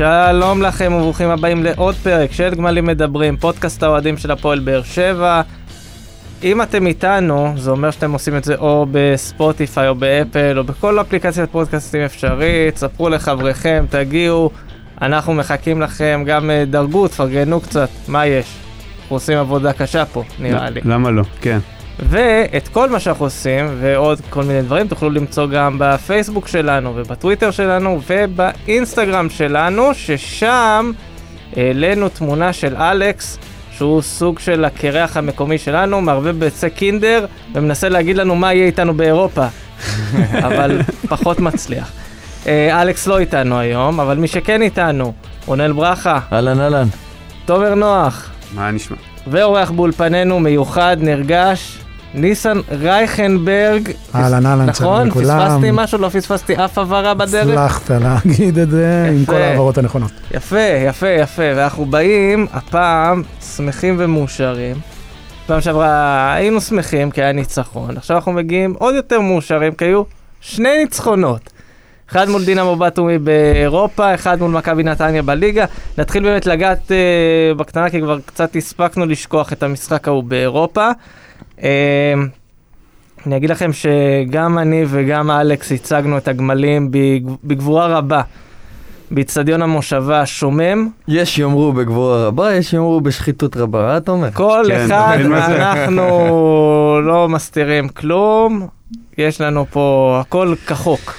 שלום לכם וברוכים הבאים לעוד פרק של גמלים מדברים, פודקאסט האוהדים של הפועל באר שבע. אם אתם איתנו, זה אומר שאתם עושים את זה או בספוטיפיי או באפל או בכל אפליקציית פודקאסטים אפשרית, ספרו לחבריכם, תגיעו, אנחנו מחכים לכם, גם אה, דרגו, תפרגנו קצת, מה יש? אנחנו עושים עבודה קשה פה, נראה לי. למה לא? כן. ואת כל מה שאנחנו עושים, ועוד כל מיני דברים, תוכלו למצוא גם בפייסבוק שלנו, ובטוויטר שלנו, ובאינסטגרם שלנו, ששם העלינו תמונה של אלכס, שהוא סוג של הקרח המקומי שלנו, מערבב ביצי קינדר, ומנסה להגיד לנו מה יהיה איתנו באירופה, אבל פחות מצליח. אה, אלכס לא איתנו היום, אבל מי שכן איתנו, רונל ברכה, אהלן אהלן. תומר נוח, מה נשמע? ואורח באולפננו מיוחד, נרגש, ניסן רייכנברג. אהלן, אהלן, נכון? שלום לכולם. פספסתי משהו? לא פספסתי אף הבהרה בדרך? הצלחת להגיד את זה עם יפה. כל ההעברות הנכונות. יפה, יפה, יפה. ואנחנו באים, הפעם, שמחים ומאושרים. פעם שעברה היינו שמחים כי היה ניצחון, עכשיו אנחנו מגיעים עוד יותר מאושרים כי היו שני ניצחונות. אחד מול דינמו באטומי באירופה, אחד מול מכבי נתניה בליגה. נתחיל באמת לגעת אה, בקטנה, כי כבר קצת הספקנו לשכוח את המשחק ההוא באירופה. אה, אני אגיד לכם שגם אני וגם אלכס הצגנו את הגמלים בגב- בגבורה רבה באיצטדיון המושבה שומם. יש יאמרו בגבורה רבה, יש יאמרו בשחיתות רבה, אה, אתה אומר? כל כן, אחד, מה? אנחנו לא מסתירים כלום, יש לנו פה הכל כחוק.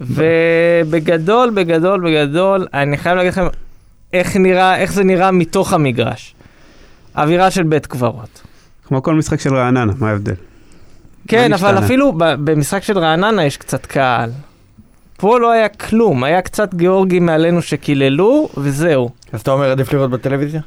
ובגדול, בגדול, בגדול, אני חייב להגיד לכם איך נראה, איך זה נראה מתוך המגרש. אווירה של בית קברות. כמו כל משחק של רעננה, מה ההבדל? כן, מה אבל? אפילו במשחק של רעננה יש קצת קהל. פה לא היה כלום, היה קצת גיאורגים מעלינו שקיללו, וזהו. אז אתה אומר עדיף לראות בטלוויזיה?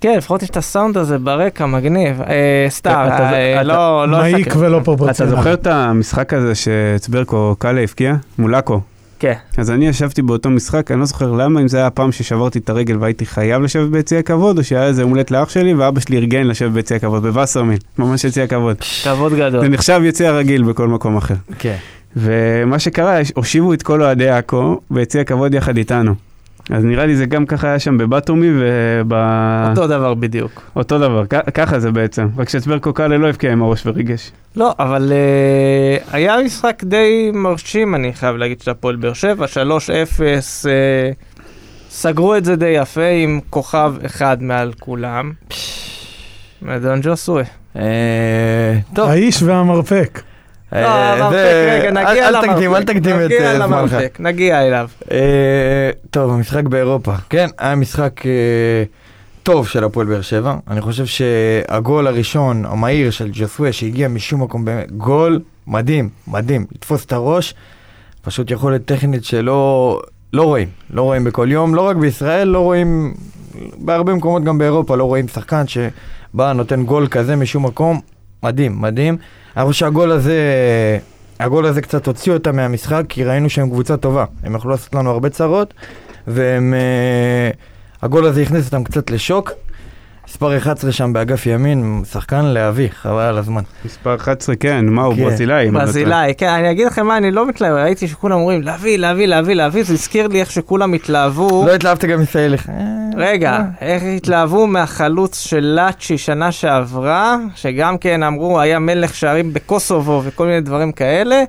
כן, לפחות יש את הסאונד הזה ברקע, מגניב. אה, סתם, אתה- אה, אתה- לא, לא מעיק. ולא אתה פרופורציונלי. זוכר את המשחק הזה שצברקו קאלה הבקיע? מול עכו. כן. אז אני ישבתי באותו משחק, אני לא זוכר למה, אם זה היה הפעם ששברתי את הרגל והייתי חייב לשבת ביציע הכבוד, או שהיה איזה הומלט לאח שלי, ואבא שלי ארגן לשבת ביציע הכבוד, בווסרמיל, ממש יציע הכבוד. כבוד גדול. זה נחשב יציע רגיל בכל מקום אחר. כן. ומה שקרה, הושיבו את כל אוהדי עכו ביציע הכבוד יחד איתנו. אז נראה לי זה גם ככה היה שם בבטומי וב... אותו דבר בדיוק. אותו דבר, כ- ככה זה בעצם, רק שצברקו קאלה לא הבקיע עם הראש וריגש. לא, אבל אה, היה משחק די מרשים, אני חייב להגיד, של הפועל באר שבע, 3-0, אה, סגרו את זה די יפה עם כוכב אחד מעל כולם. מדון ג'וסוי. אה, טוב. האיש והמרפק. לא, אה, זה- רגע, אל- נגיע אל תקדים, אל תקדים את אה, זמנך. נגיע אליו. אה, טוב, המשחק באירופה. כן, היה משחק טוב של הפועל באר שבע. אני חושב שהגול הראשון, המהיר של ג'וסווה, שהגיע משום מקום, באמת, גול מדהים, מדהים. לתפוס את הראש, פשוט יכולת טכנית שלא לא רואים. לא רואים בכל יום, לא רק בישראל, לא רואים, בהרבה מקומות גם באירופה, לא רואים שחקן שבא, נותן גול כזה משום מקום. מדהים, מדהים. אני חושב שהגול הזה, הגול הזה קצת הוציא אותם מהמשחק, כי ראינו שהם קבוצה טובה. הם יכלו לעשות לנו הרבה צרות, והם... אה, הגול הזה הכניס אותם קצת לשוק. מספר 11 שם באגף ימין, שחקן להביא, חבל על הזמן. מספר 11, כן, מה הוא כן. ברזילאי? לא. ברזילאי, כן, אני אגיד לכם מה, אני לא מתלהב, ראיתי שכולם אומרים להביא, להביא, להביא, להביא, זה הזכיר לי איך שכולם התלהבו. לא התלהבת גם מסייליך. אה, רגע, אה. איך התלהבו מהחלוץ של לאצ'י שנה שעברה, שגם כן אמרו היה מלך שערים בקוסובו וכל מיני דברים כאלה.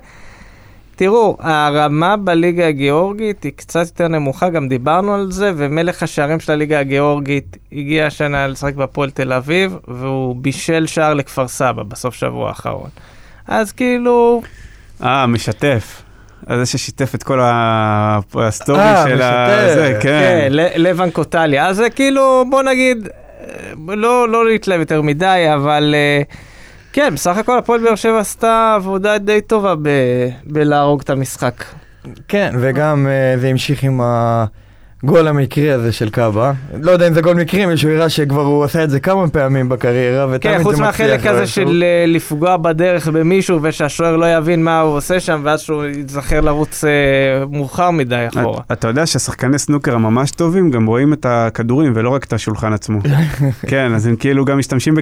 תראו, הרמה בליגה הגיאורגית היא קצת יותר נמוכה, גם דיברנו על זה, ומלך השערים של הליגה הגיאורגית הגיע השנה לשחק בהפועל תל אביב, והוא בישל שער לכפר סבא בסוף שבוע האחרון. אז כאילו, אה, משתף. אז זה ששיתף את כל הסטורי אה, של ה... משתף. זה, כן, כן. לבן קוטליה. אז זה כאילו, בוא נגיד, אה, לא, לא להתלהב יותר מדי, אבל אה, כן, בסך הכל הפועל באר שבע עשתה עבודה די טובה ב- בלהרוג את המשחק. כן, וגם אה, זה המשיך עם הגול המקרי הזה של קאבה. לא יודע אם זה גול מקרי, מישהו הראה שכבר הוא עשה את זה כמה פעמים בקריירה, ותמיד כן, זה חוץ מצליח. מהחלק הזה. של אה, לפגוע בדרך במישהו ושהשוער לא יבין מה הוא עושה שם, ואז שהוא יזכר לרוץ אה, מאוחר מדי אחורה. אתה- אתה יודע שהשחקני סנוקר הממש טובים גם רואים את הכדורים ולא רק את השולחן עצמו. כן, אז הם כאילו גם משתמשים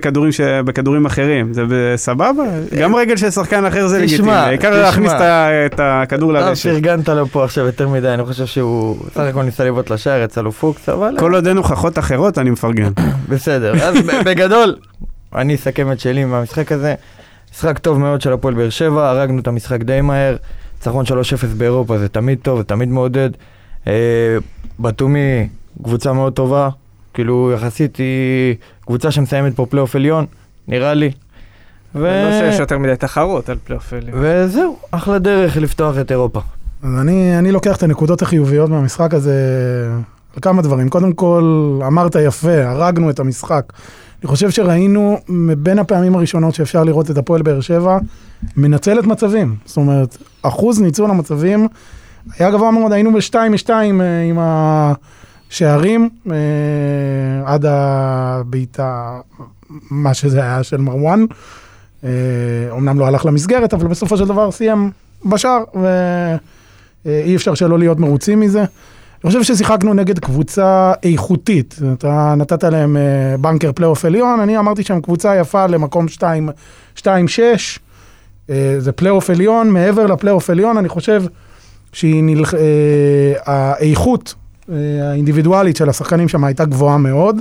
בכדורים אחרים. זה סבבה? גם רגל של שחקן אחר זה לגיטימי. העיקר. להכניס את הכדור טוב, לרשת. פרגנת לו פה עכשיו יותר מדי, אני חושב שהוא סך הכל ניסה לבעוט בעיטות לשער, יצא לו פוקס, אבל... כל עוד אין הוכחות אחרות, אני מפרגן. בסדר, אז בגדול, אני אסכם את שלי מהמשחק הזה. משחק טוב מאוד של הפועל באר שבע, הרגנו את המשחק די מהר. ניצחון 3-0 באירופה זה תמיד טוב, זה תמיד מעודד. אה, בתומי, קבוצה מאוד טובה, כאילו יחסית היא קבוצה שמסיימת פה פלייאוף עליון, נראה לי. ו... לא שיש יותר מדי תחרות על פלייאוף עליון. וזהו, אחלה דרך לפתוח את אירופה. אז אני, אני לוקח את הנקודות החיוביות מהמשחק הזה על כמה דברים. קודם כל, אמרת יפה, הרגנו את המשחק. אני חושב שראינו מבין הפעמים הראשונות שאפשר לראות את הפועל באר שבע, מנצלת מצבים. זאת אומרת, אחוז ניצול המצבים היה גבוה מאוד, היינו בשתיים משתיים אה, עם השערים אה, עד הבעיטה, מה שזה היה של מרואן. אה, אומנם לא הלך למסגרת, אבל בסופו של דבר סיים בשער, ואי אפשר שלא להיות מרוצים מזה. אני חושב ששיחקנו נגד קבוצה איכותית, אתה נתת להם אה, בנקר פלייאוף עליון, אני אמרתי שהם קבוצה יפה למקום 2-6, זה פלייאוף עליון, מעבר לפלייאוף עליון, אני חושב שהיא נלח... אה, האיכות אה, האינדיבידואלית של השחקנים שם הייתה גבוהה מאוד.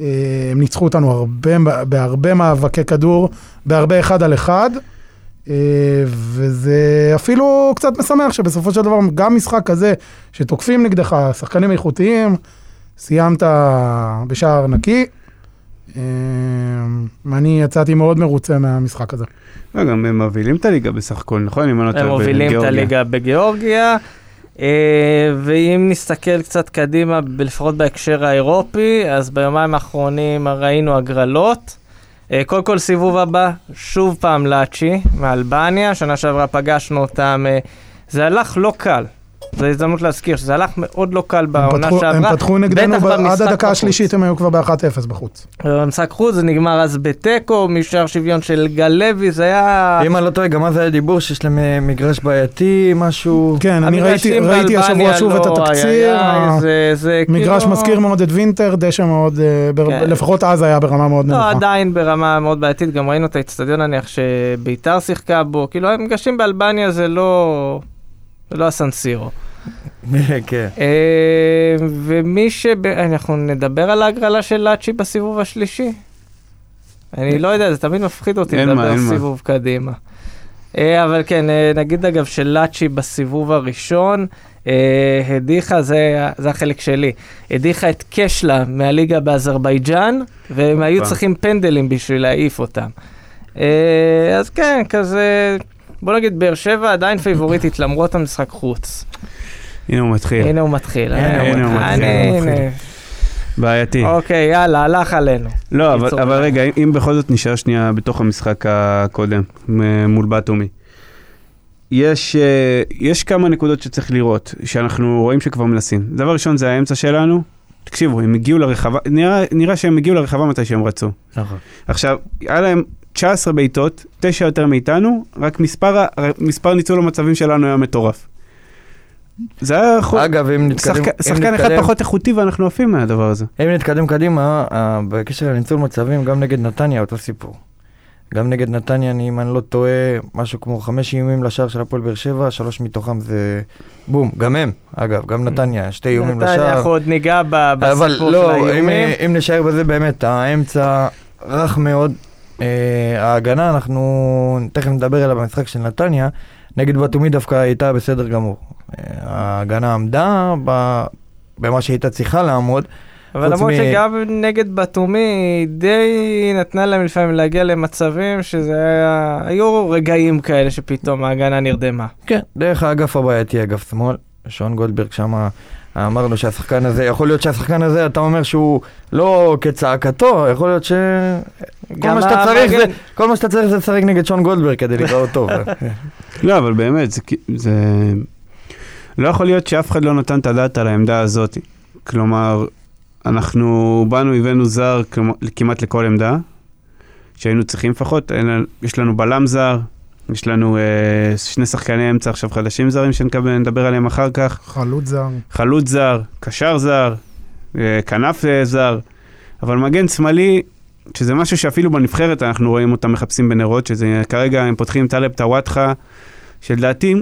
אה, הם ניצחו אותנו הרבה, בהרבה מאבקי כדור, בהרבה אחד על אחד. אה, וזה אפילו קצת משמח שבסופו של דבר גם משחק כזה שתוקפים נגדך שחקנים איכותיים, סיימת בשער נקי. אה, ואני יצאתי מאוד מרוצה מהמשחק הזה. לא, גם הם מובילים את הליגה בסך הכל, נכון? אם אני לא טועה, הם מובילים את. הליגה בגיאורגיה. אה, ואם נסתכל קצת קדימה, לפחות בהקשר האירופי, אז ביומיים האחרונים ראינו הגרלות. אה, קודם כל סיבוב הבא, שוב פעם לאצ'י מאלבניה, שנה שעברה פגשנו אותם, אה, זה הלך לא קל. זו הזדמנות להזכיר שזה הלך מאוד לא קל בעונה שעברה. הם פתחו נגדנו, ב- עד הדקה. השלישית הם היו כבר ב-1-0 בחוץ. במשחק חוץ זה נגמר אז בתיקו, משער שוויון של גל לוי, זה היה... אם אני לא טועה, גם אז היה דיבור שיש להם אה, מגרש בעייתי, משהו... כן, אני ראיתי, השבוע שוב את לא, התקציר. איי, איי, ה- זה, זה מגרש כאילו... מזכיר מאוד את וינטר, דשא מאוד, אה, בר- כן. לפחות אז היה ברמה מאוד לא, נמוכה. עדיין ברמה מאוד בעייתית, גם ראינו את האצטדיון נניח שביתר שיחקה בו, כאילו המגרשים באלבניה זה לא... זה לא הסנסירו. כן. אה, ומי ש... אנחנו נדבר על ההגרלה של לאצ'י בסיבוב השלישי? אני לא יודע, זה תמיד מפחיד אותי לדבר. סיבוב קדימה. אה, אבל כן, אה, נגיד אגב שלאצ'י בסיבוב הראשון, הדיחה, זה, זה החלק שלי, הדיחה את קשלה מהליגה באזרבייג'אן, והם היו. צריכים פנדלים בשביל להעיף אותם. אז כן, כזה, בוא נגיד, באר שבע עדיין פייבוריטית למרות המשחק חוץ. הנה הוא מתחיל. הנה הוא מתחיל. הנה הוא הנה מתחיל, הוא הנה. בעייתי. אוקיי, יאללה, הלך עלינו. לא, אבל, אבל אה. רגע, אם- בכל זאת נשאר שנייה בתוך המשחק הקודם, מול בתומי. יש, אה, יש כמה נקודות שצריך לראות, שאנחנו רואים שכבר מנסים. דבר ראשון זה האמצע שלנו. תקשיבו, הם הגיעו לרחבה, נראה, נראה שהם הגיעו לרחבה מתי שהם רצו. נכון. עכשיו, היה להם 19 בעיטות, 9 יותר מאיתנו, רק מספר, מספר ניצול המצבים שלנו היה מטורף. זה היה יכול... אגב, אם נתקדם... שחק... אם שחקן אחד נתקדם- פחות איכותי ואנחנו עפים מהדבר הזה. אם נתקדם קדימה, אה, בקשר לניצול מצבים, גם נגד נתניה אותו סיפור. גם נגד נתניה, אני, אם אני לא טועה, משהו כמו חמש איומים לשער של הפועל באר שבע, שלוש מתוכם זה בום, גם הם, אגב, גם נתניה, שתי איומים נתניה, לשער. אנחנו עוד ניגע אבל בסיפור של לא, אם, האיומים. אם נשאר בזה באמת, האמצע רך מאוד. אה, ההגנה, אנחנו תכף נדבר עליה במשחק של נתניה, נגד בתומי דווקא הייתה בסדר גמור. אה, ההגנה עמדה במה שהייתה צריכה לעמוד. אבל למרות מ- שגם נגד בתומי די נתנה להם לפעמים להגיע למצבים שזה היה... היו רגעים כאלה שפתאום ההגנה נרדמה. כן, דרך האגף הבעייתי, אגף שמאל, שון גולדברג שם אמרנו שהשחקן הזה, יכול להיות שהשחקן הזה, אתה אומר שהוא לא כצעקתו, יכול להיות ש... כל מה שאתה צריך זה, כל מה שאתה צריך זה לשחק נגד שון גולדברג כדי להיראות טוב. לא, אבל באמת, זה, זה... לא יכול להיות שאף אחד לא נתן את הדעת על העמדה הזאת. כלומר, אנחנו באנו, הבאנו זר כמעט לכל עמדה, שהיינו צריכים לפחות, יש לנו בלם זר, יש לנו אה, שני שחקני אמצע עכשיו חדשים זרים שנדבר עליהם אחר כך, חלוץ זר. חלוץ זר, קשר זר, אה, כנף אה, זר, אבל מגן שמאלי, שזה משהו שאפילו בנבחרת אנחנו רואים אותם מחפשים בנרות, שזה כרגע הם פותחים טלב טוואטחה, שלדעתי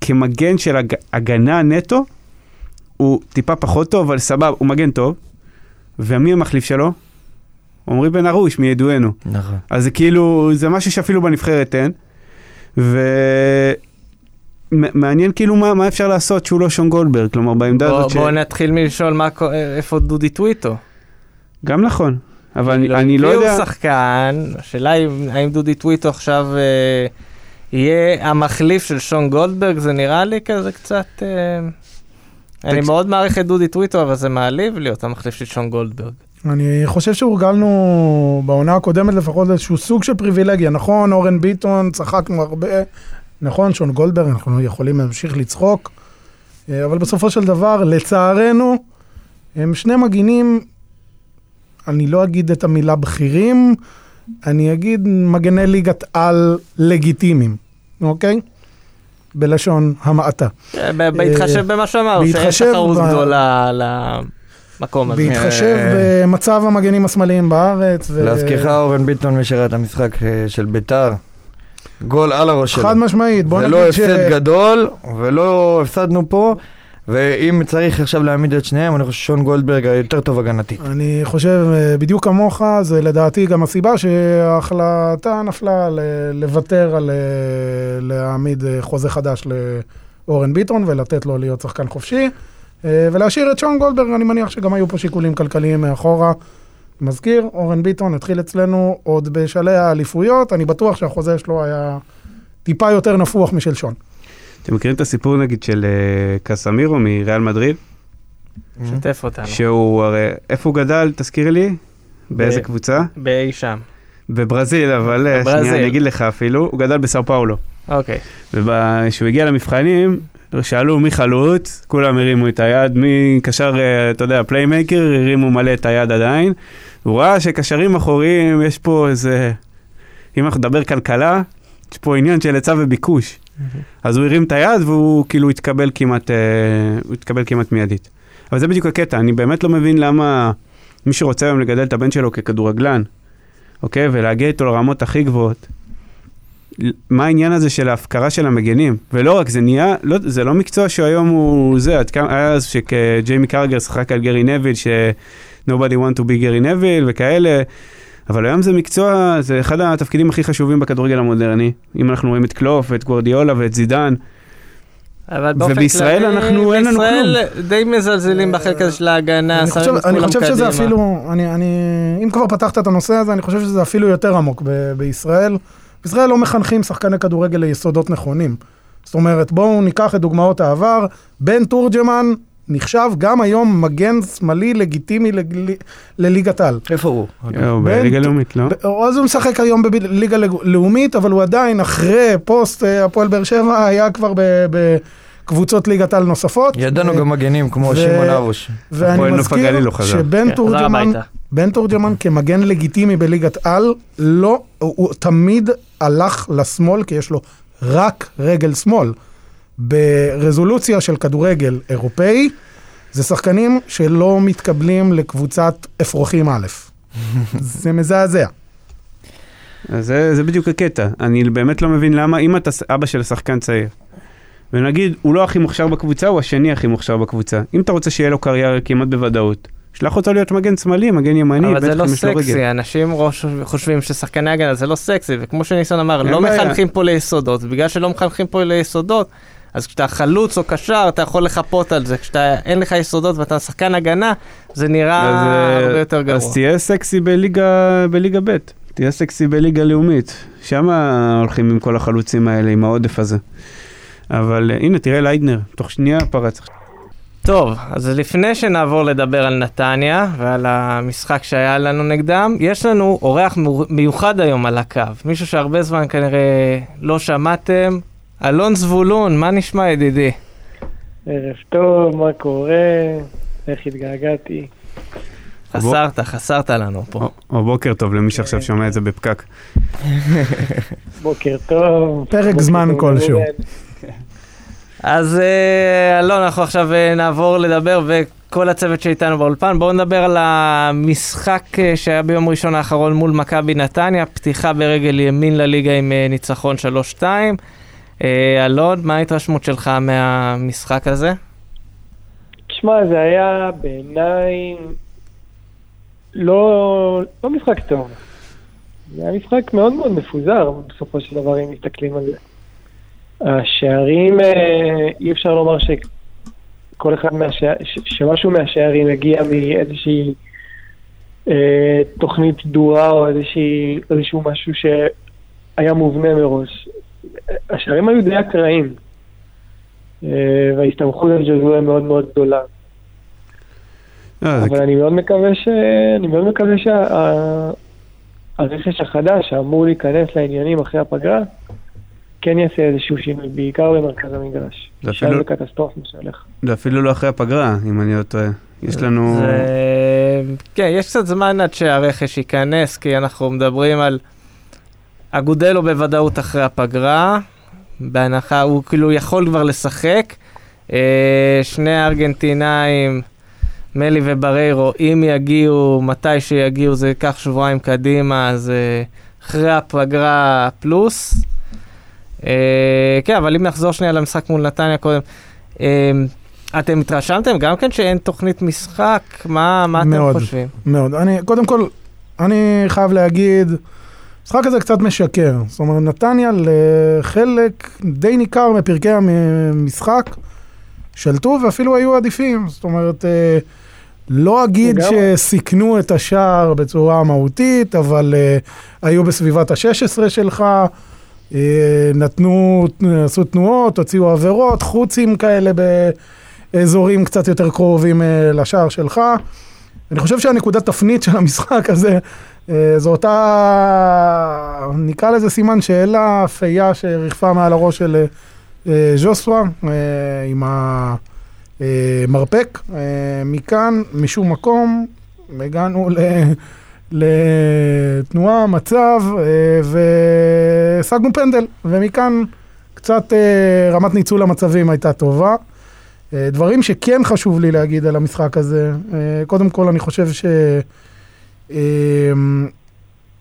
כמגן של הג, הגנה נטו, הוא טיפה פחות טוב, אבל סבבה, הוא מגן טוב. ומי המחליף שלו? עמרי בן ארוש, מידוענו. נכון. אז זה כאילו, זה משהו שאפילו בנבחרת אין. ומעניין כאילו מה, מה אפשר לעשות שהוא לא שון גולדברג, כלומר בעמדה בוא, הזאת ש... בוא נתחיל מלשאול מה, קו- איפה דודי טוויטו. גם נכון, אבל אני, כאילו, אני לא יודע... שחקן, השאלה היא האם דודי טוויטו עכשיו אה, יהיה המחליף של שון גולדברג, זה נראה לי כזה קצת... אה, אני מאוד מעריך את דודי טוויטו, אבל זה מעליב להיות המחליף של שון גולדברג. אני חושב שהורגלנו בעונה הקודמת לפחות איזשהו סוג של פריבילגיה. נכון, אורן ביטון, צחקנו הרבה. נכון, שון גולדברג, אנחנו יכולים להמשיך לצחוק. אה, אבל בסופו של דבר, לצערנו, הם שני מגינים, אני לא אגיד את המילה בכירים, אני אגיד מגני ליגת על לגיטימיים, אוקיי? בלשון המעטה. אה, בהתחשב במה שאמרנו, שאין בהתחשב תחרות גדולה למקום הזה. בהתחשב אה, במצב המגנים השמאליים בארץ. להזכירך, אורן ביטון, מי שראה את המשחק אה, של ביתר, גול על הראש שלו. חד משמעית, בוא זה נגיד לא ש... הפסד גדול, ולא הפסדנו פה, ואם צריך עכשיו להעמיד את שניהם, אני חושב ששון גולדברג היותר טוב הגנתית. אני חושב, אה, בדיוק כמוך, זה לדעתי גם הסיבה שההחלטה נפלה לוותר על אה, להעמיד אה, חוזה חדש לאורן ביטון ולתת לו להיות שחקן חופשי, אה, ולהשאיר את שון גולדברג, אני מניח שגם היו פה שיקולים כלכליים מאחורה. מזכיר, אורן ביטון התחיל אצלנו עוד בשלהי האליפויות, אני בטוח שהחוזה שלו היה טיפה יותר נפוח משל שון. אתם מכירים את הסיפור נגיד של אה, קסמירו מריאל מדריד? שתף אותנו. שהוא הרי, איפה הוא גדל, תזכירי לי? באיזה קבוצה? באי שם. בברזיל, אבל אה. שנייה, אני אגיד לך אפילו, הוא גדל בסאו פאולו. אוקיי. וכשהוא הגיע למבחנים, שאלו מי חלוץ, כולם הרימו את היד, מי קשר, אה, אתה יודע, playmaker, הרימו מלא את היד עדיין. הוא ראה שקשרים אחוריים, יש פה איזה, אם אנחנו נדבר כלכלה, יש פה עניין של היצע וביקוש. אז הוא הרים את היד והוא כאילו התקבל כמעט, אה, הוא התקבל כמעט מיידית. אבל זה בדיוק הקטע, אני באמת לא מבין למה מי שרוצה היום לגדל את הבן שלו ככדורגלן, אוקיי, ולהגיע איתו לרמות הכי גבוהות, מה העניין הזה של ההפקרה של המגנים? ולא רק, זה נהיה, לא, זה לא מקצוע שהיום הוא זה, עד כמה, היה אז שג'יימי קרגר שחק על גרי נביל, ש- nobody want to be גרי נביל וכאלה, אבל היום זה מקצוע, זה אחד התפקידים הכי חשובים בכדורגל המודרני. אם אנחנו רואים את קלוף ואת גוורדיולה ואת זידן, אבל באופן ובישראל כללי, אנחנו- אין לנו בישראל די מזלזלים בחלק הזה של ההגנה, אני חושב, שמים את אני כולם חושב שזה קדימה. אפילו, אני, אני, אם כבר פתחת את הנושא הזה, אני חושב שזה אפילו יותר עמוק ב, בישראל. בישראל לא מחנכים שחקני כדורגל ליסודות נכונים. זאת אומרת, בואו ניקח את דוגמאות העבר, בן תורג'מן נחשב גם היום מגן שמאלי לגיטימי לג- לליגת על. איפה הוא? בליגה לאומית, לא? אז הוא משחק היום בליגה לאומית, אבל הוא עדיין אחרי פוסט אה, הפועל באר שבע, היה כבר ב- בקבוצות ליגת על נוספות. ידענו גם מגנים כמו ו- שמעון הרוש. ואני מזכיר לא. שבן כן, תורג'מן. בן תורג'מן כמגן לגיטימי בליגת על, לא, הוא, הוא תמיד הלך לשמאל, כי יש לו רק רגל שמאל. ברזולוציה של כדורגל אירופאי, זה שחקנים שלא מתקבלים לקבוצת אפרוחים א'. זה מזעזע. זה, זה בדיוק הקטע. אני באמת לא מבין למה, אם אתה אבא של שחקן צעיר, ונגיד, הוא לא הכי מוכשר בקבוצה, הוא השני הכי מוכשר בקבוצה. אם אתה רוצה שיהיה לו קריירה כמעט בוודאות, שלח אותו להיות מגן שמאלי, מגן ימני, אבל זה בטח לא אם יש לו רגל. סקסי, אנשים ראש- חושבים ששחקני הגנה זה לא סקסי, וכמו שניסון אמר, לא בעיה. מחנכים פה ליסודות, ובגלל שלא מחנכים פה ליסודות, אז כשאתה חלוץ או קשר, אתה יכול לחפות על זה. כשאתה אין לך יסודות ואתה שחקן הגנה, זה נראה אז, אה, הרבה יותר גרוע. אז תהיה סקסי בליגה, בליגה ב', תהיה סקסי בליגה לאומית. שם הולכים עם כל החלוצים האלה, עם העודף הזה. אבל אה, הנה, תראה ליידנר, תוך שנייה פרץ. טוב, אז לפני שנעבור לדבר על נתניה ועל המשחק שהיה לנו נגדם, יש לנו אורח מיו- מיוחד היום על הקו. מישהו שהרבה זמן כנראה לא שמעתם. אלון זבולון, מה נשמע ידידי? ערב טוב, מה קורה? איך התגעגעתי? חסרת, חסרת לנו פה. או, בוקר טוב למי שעכשיו שומע את זה בפקק. בוקר טוב. פרק זמן כלשהו. אז אה, אלון, אנחנו עכשיו אה, נעבור לדבר, וכל הצוות שאיתנו באולפן, בואו נדבר על המשחק אה, שהיה ביום ראשון האחרון מול מכבי נתניה, פתיחה ברגל ימין לליגה עם ניצחון 3-2. אה, אלון, מה ההתרשמות שלך מהמשחק הזה? שמע, זה היה בעיניי לא, לא משחק טוב. זה היה משחק מאוד מאוד מפוזר, בסופו של דבר, אם מסתכלים על זה. השערים, אה, אי אפשר לומר שכל אחד מהשערים, שמשהו מהשערים הגיע מאיזושהי אה, תוכנית סדורה או איזושהי, איזשהו משהו שהיה מובנה מראש. השערים היו די אקראיים, אה, וההסתמכות על ג'וזואה מאוד מאוד גדולה. זה אבל אני מאוד מקווה ש... אני מאוד מקווה שהרכש החדש שאמור להיכנס לעניינים אחרי הפגרה, כן יעשה איזשהו שינוי, בעיקר במרכז המגרש. זה אפילו- זה קטסטרופה שהולך. זה אפילו לא אחרי הפגרה, אם אני לא טועה. יש לנו... זה... כן, יש קצת זמן עד שהרכש ייכנס, כי אנחנו מדברים על אגודלו בוודאות אחרי הפגרה, בהנחה, הוא כאילו יכול כבר לשחק. אה, שני הארגנטינאים, מלי ובריירו, אם יגיעו, מתי שיגיעו, זה ייקח שבועיים קדימה, אז אה, אחרי הפגרה פלוס. אה, כן, אבל אם נחזור שנייה למשחק מול נתניה קודם, אה, אתם התרשמתם גם כן שאין תוכנית משחק? מה, מה אתם מאוד. חושבים? מאוד. אני, קודם כל, אני חייב להגיד, המשחק הזה קצת משקר. זאת אומרת, נתניה לחלק די ניכר מפרקי המשחק שלטו ואפילו היו עדיפים. זאת אומרת, אה, לא אגיד. שסיכנו את השער בצורה מהותית, אבל אה, היו בסביבת ה-16 שלך. אה, נתנו, עשו תנועות, הוציאו עבירות, חוצים כאלה באזורים קצת יותר קרובים אה, לשער שלך. אני חושב שהנקודת תפנית של המשחק הזה, אה, זו אותה, נקרא לזה סימן שאלה, פייה שריחפה מעל הראש של ז'וסווה, עם המרפק. מכאן, משום מקום, הגענו ל... לתנועה, מצב, אה, והשגנו פנדל, ומכאן קצת אה, רמת ניצול המצבים הייתה טובה. אה, דברים שכן חשוב לי להגיד על המשחק הזה, קודם כל אני חושב ש...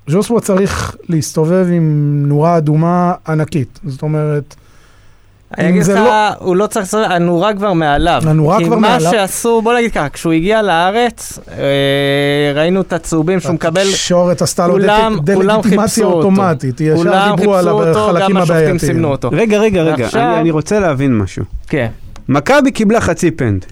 ז'וסווה צריך להסתובב עם נורה אדומה ענקית, זאת אומרת, אני אגיד זה לך, לא- הוא לא צריך לעשות, הנורה כבר מעליו. הנורה כבר כי מעליו. מה שעשו, בוא נגיד ככה, כשהוא הגיע לארץ, אה, ראינו את הצהובים שהוא מקבל, התקשורת עשתה לו דה-לגיטימציה. אוטומטית, ישר כולם דיברו על חיפשו אותו, החלקים גם השופטים הבעייתיים. סימנו אותו. רגע, רגע, רגע, ועכשיו- אני, אני רוצה להבין משהו. כן. מכבי קיבלה חצי פנדל.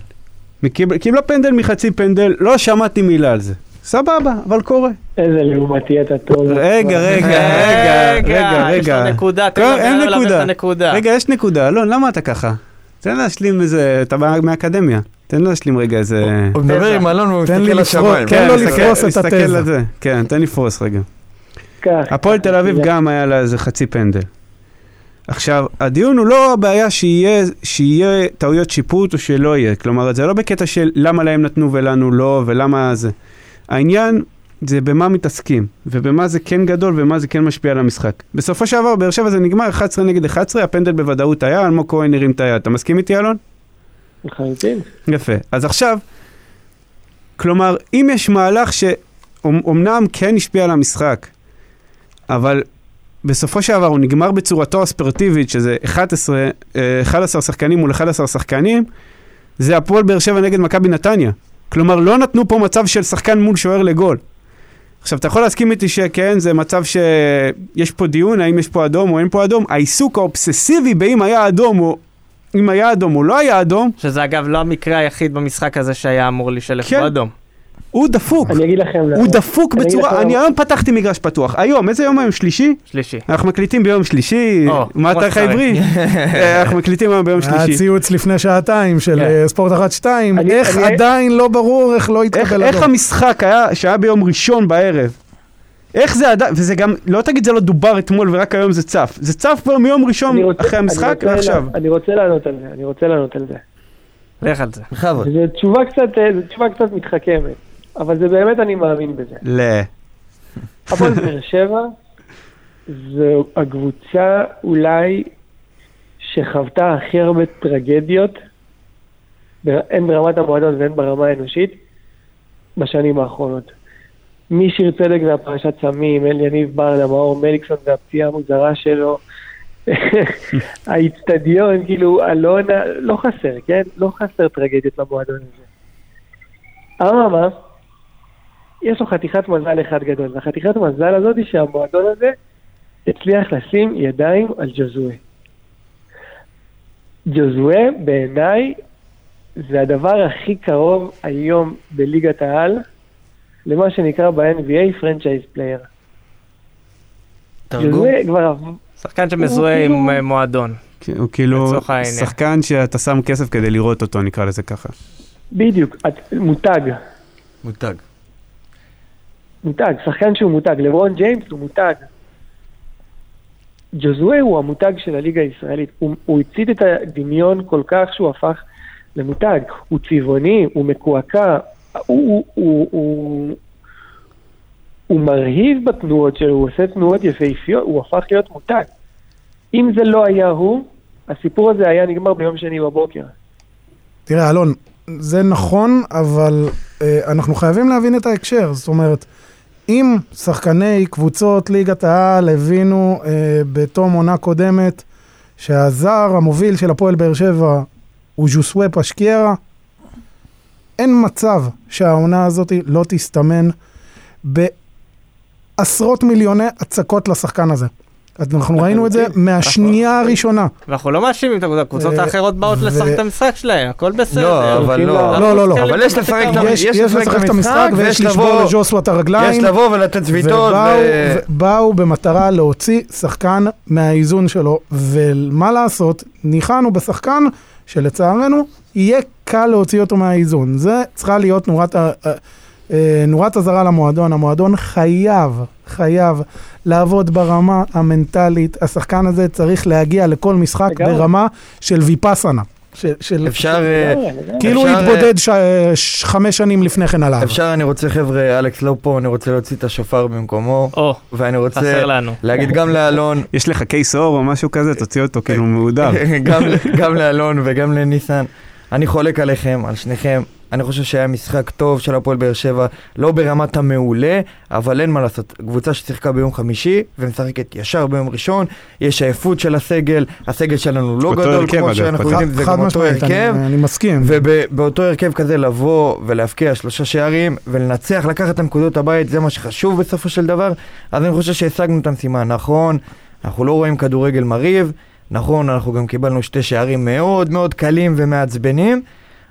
קיבל, קיבלה פנדל מחצי פנדל, לא שמעתי מילה על זה. סבבה, אבל קורה. איזה לעומתי אתה טוב. רגע, רגע, רגע, רגע, יש לו רגע. נקודה, תן לא, לו אין להעביר את נקודה. הנקודה. רגע, יש נקודה. אלון, למה אתה ככה? תן להשלים איזה, אתה מה- מהאקדמיה. תן להשלים רגע איזה... הוא מדבר עם אלון והוא תן לי מסתכל לשמיים. תן לו מסתכל- לפרוס את התזה. כן, תן לפרוס רגע. הפועל תל אביב גם היה לה איזה חצי פנדל. עכשיו, הדיון הוא לא הבעיה שיהיה, שיהיה טעויות שיפוט או שלא יהיה. כלומר, זה לא בקטע של למה להם נתנו ולנו לא, ולמה זה. העניין זה במה מתעסקים, ובמה זה כן גדול ומה זה כן משפיע על המשחק. בסופו של דבר, באר שבע זה נגמר 11 נגד 11, הפנדל בוודאות היה, אלמוג כהן הרים את היד. אתה מסכים איתי, אלון? לחלוטין. יפה. אז עכשיו, כלומר, אם יש מהלך שאומנם כן השפיע על המשחק, אבל בסופו של דבר הוא נגמר בצורתו הספורטיבית, שזה 11, אה, 11 שחקנים מול 11 שחקנים, זה הפועל באר שבע נגד מכבי נתניה. כלומר, לא נתנו פה מצב של שחקן מול שוער לגול. עכשיו, אתה יכול להסכים איתי שכן, זה מצב שיש פה דיון, האם יש פה אדום או אין פה אדום. העיסוק האובססיבי באם היה אדום או אם היה אדום או לא היה אדום, שזה אגב לא המקרה היחיד במשחק הזה שהיה אמור להישלף כן. בו אדום. הוא דפוק. אני אגיד לכם למה. הוא דפוק אני אגיד בצורה, אני. היום פתחתי מגרש פתוח. היום, איזה יום היום? שלישי? שלישי. אנחנו מקליטים ביום שלישי. או, מה התאריך. העברי? אה, אנחנו מקליטים היום ביום שלישי. ציוץ לפני שעתיים של כן. אה, ספורט 1-2, אני- איך אני- עדיין לא ברור איך לא איך התקבל איך אדום. המשחק היה, שהיה ביום ראשון בערב? איך זה עדיין, וזה גם, לא תגיד זה לא דובר אתמול ורק היום זה צף. זה צף כבר מיום ראשון רוצה- אחרי המשחק ועכשיו. אני רוצה לענות על זה, אני רוצה לענות על זה. לך על זה. בכבוד. זו תשובה קצת, אה, זו תשובה קצת מתחכמת, אבל זה באמת אני מאמין בזה. ל... הפועל באר שבע זו הקבוצה אולי שחוותה הכי הרבה טרגדיות, הן ברמת המועדון והן ברמה האנושית, בשנים האחרונות. משיר צדק והפרשת סמים, אל יניב ברדה, מאור מליקסון והפציעה המוזרה שלו, האיצטדיון, כאילו, אלונה, לא חסר, כן? לא חסר טרגדיות למועדון הזה. אממה, יש לו חתיכת מזל אחד גדול, והחתיכת מזל הזאת היא שהמועדון הזה הצליח לשים ידיים על ג'וזואה. ג'וזואה בעיניי זה הדבר הכי קרוב היום בליגת העל למה שנקרא ב-NBA franchise player. תרגום? שחקן שמזוהה הוא עם כאילו- אה, מועדון. כן, הוא כאילו. שחקן שאתה שם כסף כדי לראות אותו, נקרא לזה ככה. בדיוק, את- מותג. מותג. מותג, שחקן שהוא מותג. לברון ג'יימס הוא מותג. ג'וזואה הוא המותג של הליגה הישראלית. הוא, הוא הצית את הדמיון כל כך שהוא הפך למותג. הוא צבעוני, הוא מקועקע, הוא, הוא, הוא, הוא, הוא מרהיב בתנועות שלו, הוא עושה תנועות יפהפיות, הוא הפך להיות מותג. אם זה לא היה הוא, הסיפור הזה היה נגמר ביום שני בבוקר. תראה, אלון, זה נכון, אבל אה, אנחנו חייבים להבין את ההקשר. זאת אומרת, אם שחקני קבוצות ליגת העל הבינו אה, בתום עונה קודמת שהזר המוביל של הפועל באר שבע הוא ז'וסווה פשקיירה, אין מצב שהעונה הזאת לא תסתמן בעשרות מיליוני הצקות לשחקן הזה. אנחנו ראינו את זה מהשנייה הראשונה. ואנחנו לא מאשימים את הקבוצות, אה, האחרות באות לשחק את המשחק שלהם, הכל בסדר. לא, אבל לא. לא, לא, לא. אבל יש לשחק את המשחק ויש לשבור לג'וסווה את הרגליים. יש לבוא ולתת צביטות. ובאו, ו- ובאו במטרה להוציא שחקן מהאיזון שלו, ומה לעשות, ניחנו בשחקן שלצערנו יהיה קל להוציא אותו מהאיזון. זה צריכה להיות נורת, ה- נורת אזהרה למועדון. המועדון חייב, חייב לעבוד ברמה המנטלית. השחקן הזה צריך להגיע לכל משחק לגמרי. ברמה של ויפאסנה. של, של, אפשר... אה. כאילו הוא אפשר, התבודד ש... ש... חמש שנים לפני כן עליו. אפשר, אני רוצה, חבר'ה, אלכס לא פה, אני רוצה להוציא את השופר במקומו, או, ואני רוצה. להגיד גם לאלון, יש לך קייס אור או משהו כזה, תוציא אותו כאילו מהודר. גם, גם לאלון וגם לניסן. אני חולק עליכם, על שניכם. אני חושב שהיה משחק טוב של הפועל באר שבע, לא ברמת המעולה, אבל אין מה לעשות. קבוצה ששיחקה ביום חמישי ומשחקת ישר ביום ראשון, יש עייפות של הסגל, הסגל שלנו לא גדול, הרכב, כמו אגב, שאנחנו יודעים, זה גם אותו משמעית, אני, הרכב. אני מסכים. ובאותו הרכב כזה לבוא ולהבקיע שלושה שערים ולנצח, לקחת את הנקודות הבית, זה מה שחשוב בסופו של דבר. אז אני חושב שהשגנו את המשימה. נכון, אנחנו לא רואים כדורגל מרהיב, נכון, אנחנו גם קיבלנו שתי שערים מאוד מאוד קלים ומעצבנים,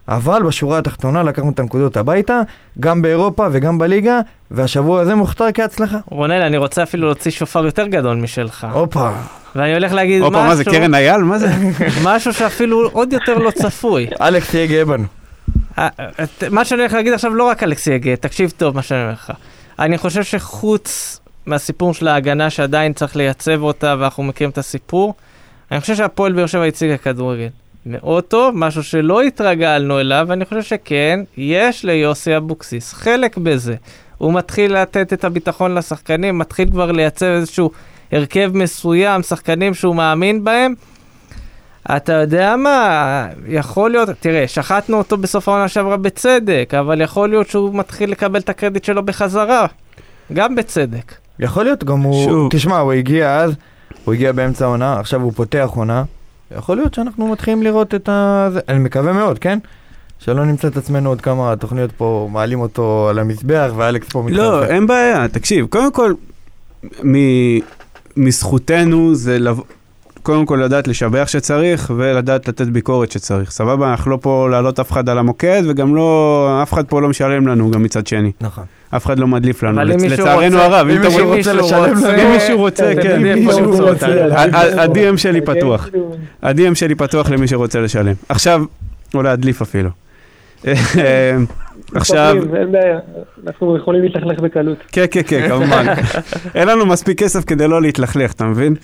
אבל בשורה התחתונה לקחנו את הנקודות הביתה, גם באירופה וגם בליגה, והשבוע הזה מוכתר כהצלחה. רונל, אני רוצה אפילו להוציא שופר יותר גדול משלך. הופה. ואני הולך להגיד הופה, מה זה, משהו, קרן אייל? מה זה? משהו שאפילו עוד יותר לא צפוי. אלכס תהיה גאה בנו. אה, מה שאני הולך להגיד עכשיו לא רק אלכס יגה, תקשיב טוב מה שאני אומר לך. אני חושב שחוץ מהסיפור של ההגנה שעדיין צריך לייצב אותה ואנחנו מכירים את הסיפור, אני חושב שהפועל באר שבע הציגה כדורגל מאוד טוב, משהו שלא התרגלנו אליו, ואני חושב שכן, יש ליוסי אבוקסיס חלק בזה. הוא מתחיל לתת את הביטחון לשחקנים, מתחיל כבר לייצב איזשהו הרכב מסוים, שחקנים שהוא מאמין בהם. אתה יודע מה, יכול להיות, תראה, שחטנו אותו בסוף העונה שעברה בצדק, אבל יכול להיות שהוא מתחיל לקבל את הקרדיט שלו בחזרה, גם בצדק. יכול להיות, גם הוא... שוב. תשמע, הוא הגיע אז, הוא הגיע באמצע העונה, עכשיו הוא פותח עונה. יכול להיות שאנחנו מתחילים לראות את ה... זה- אני מקווה מאוד, כן? שלא נמצא את עצמנו עוד כמה תוכניות פה, מעלים אותו על המזבח, ואלכס פה מתחרפן. לא, אין בעיה, תקשיב, קודם כל, מ- מזכותנו זה לבוא... קודם כל לדעת לשבח שצריך ולדעת לתת ביקורת שצריך. סבבה, אנחנו לא פה להעלות אף אחד על המוקד וגם לא, אף אחד פה לא משלם לנו גם מצד שני. נכון. אף אחד לא מדליף לנו, לצערנו הרב, אם מישהו. רוצה לשלם לנו- אם מישהו רוצה, אתה כן. אם מישהו רוצה, להדליף ה-DM שלי פתוח. ה-DM שלי פתוח למי שרוצה לשלם. עכשיו, או להדליף אפילו. עכשיו, אין בעיה, אנחנו יכולים להתלכלך בקלות. כן, כן, כן, כמובן. אין לנו מספיק כסף כדי לא להתלכלך, אתה מבין?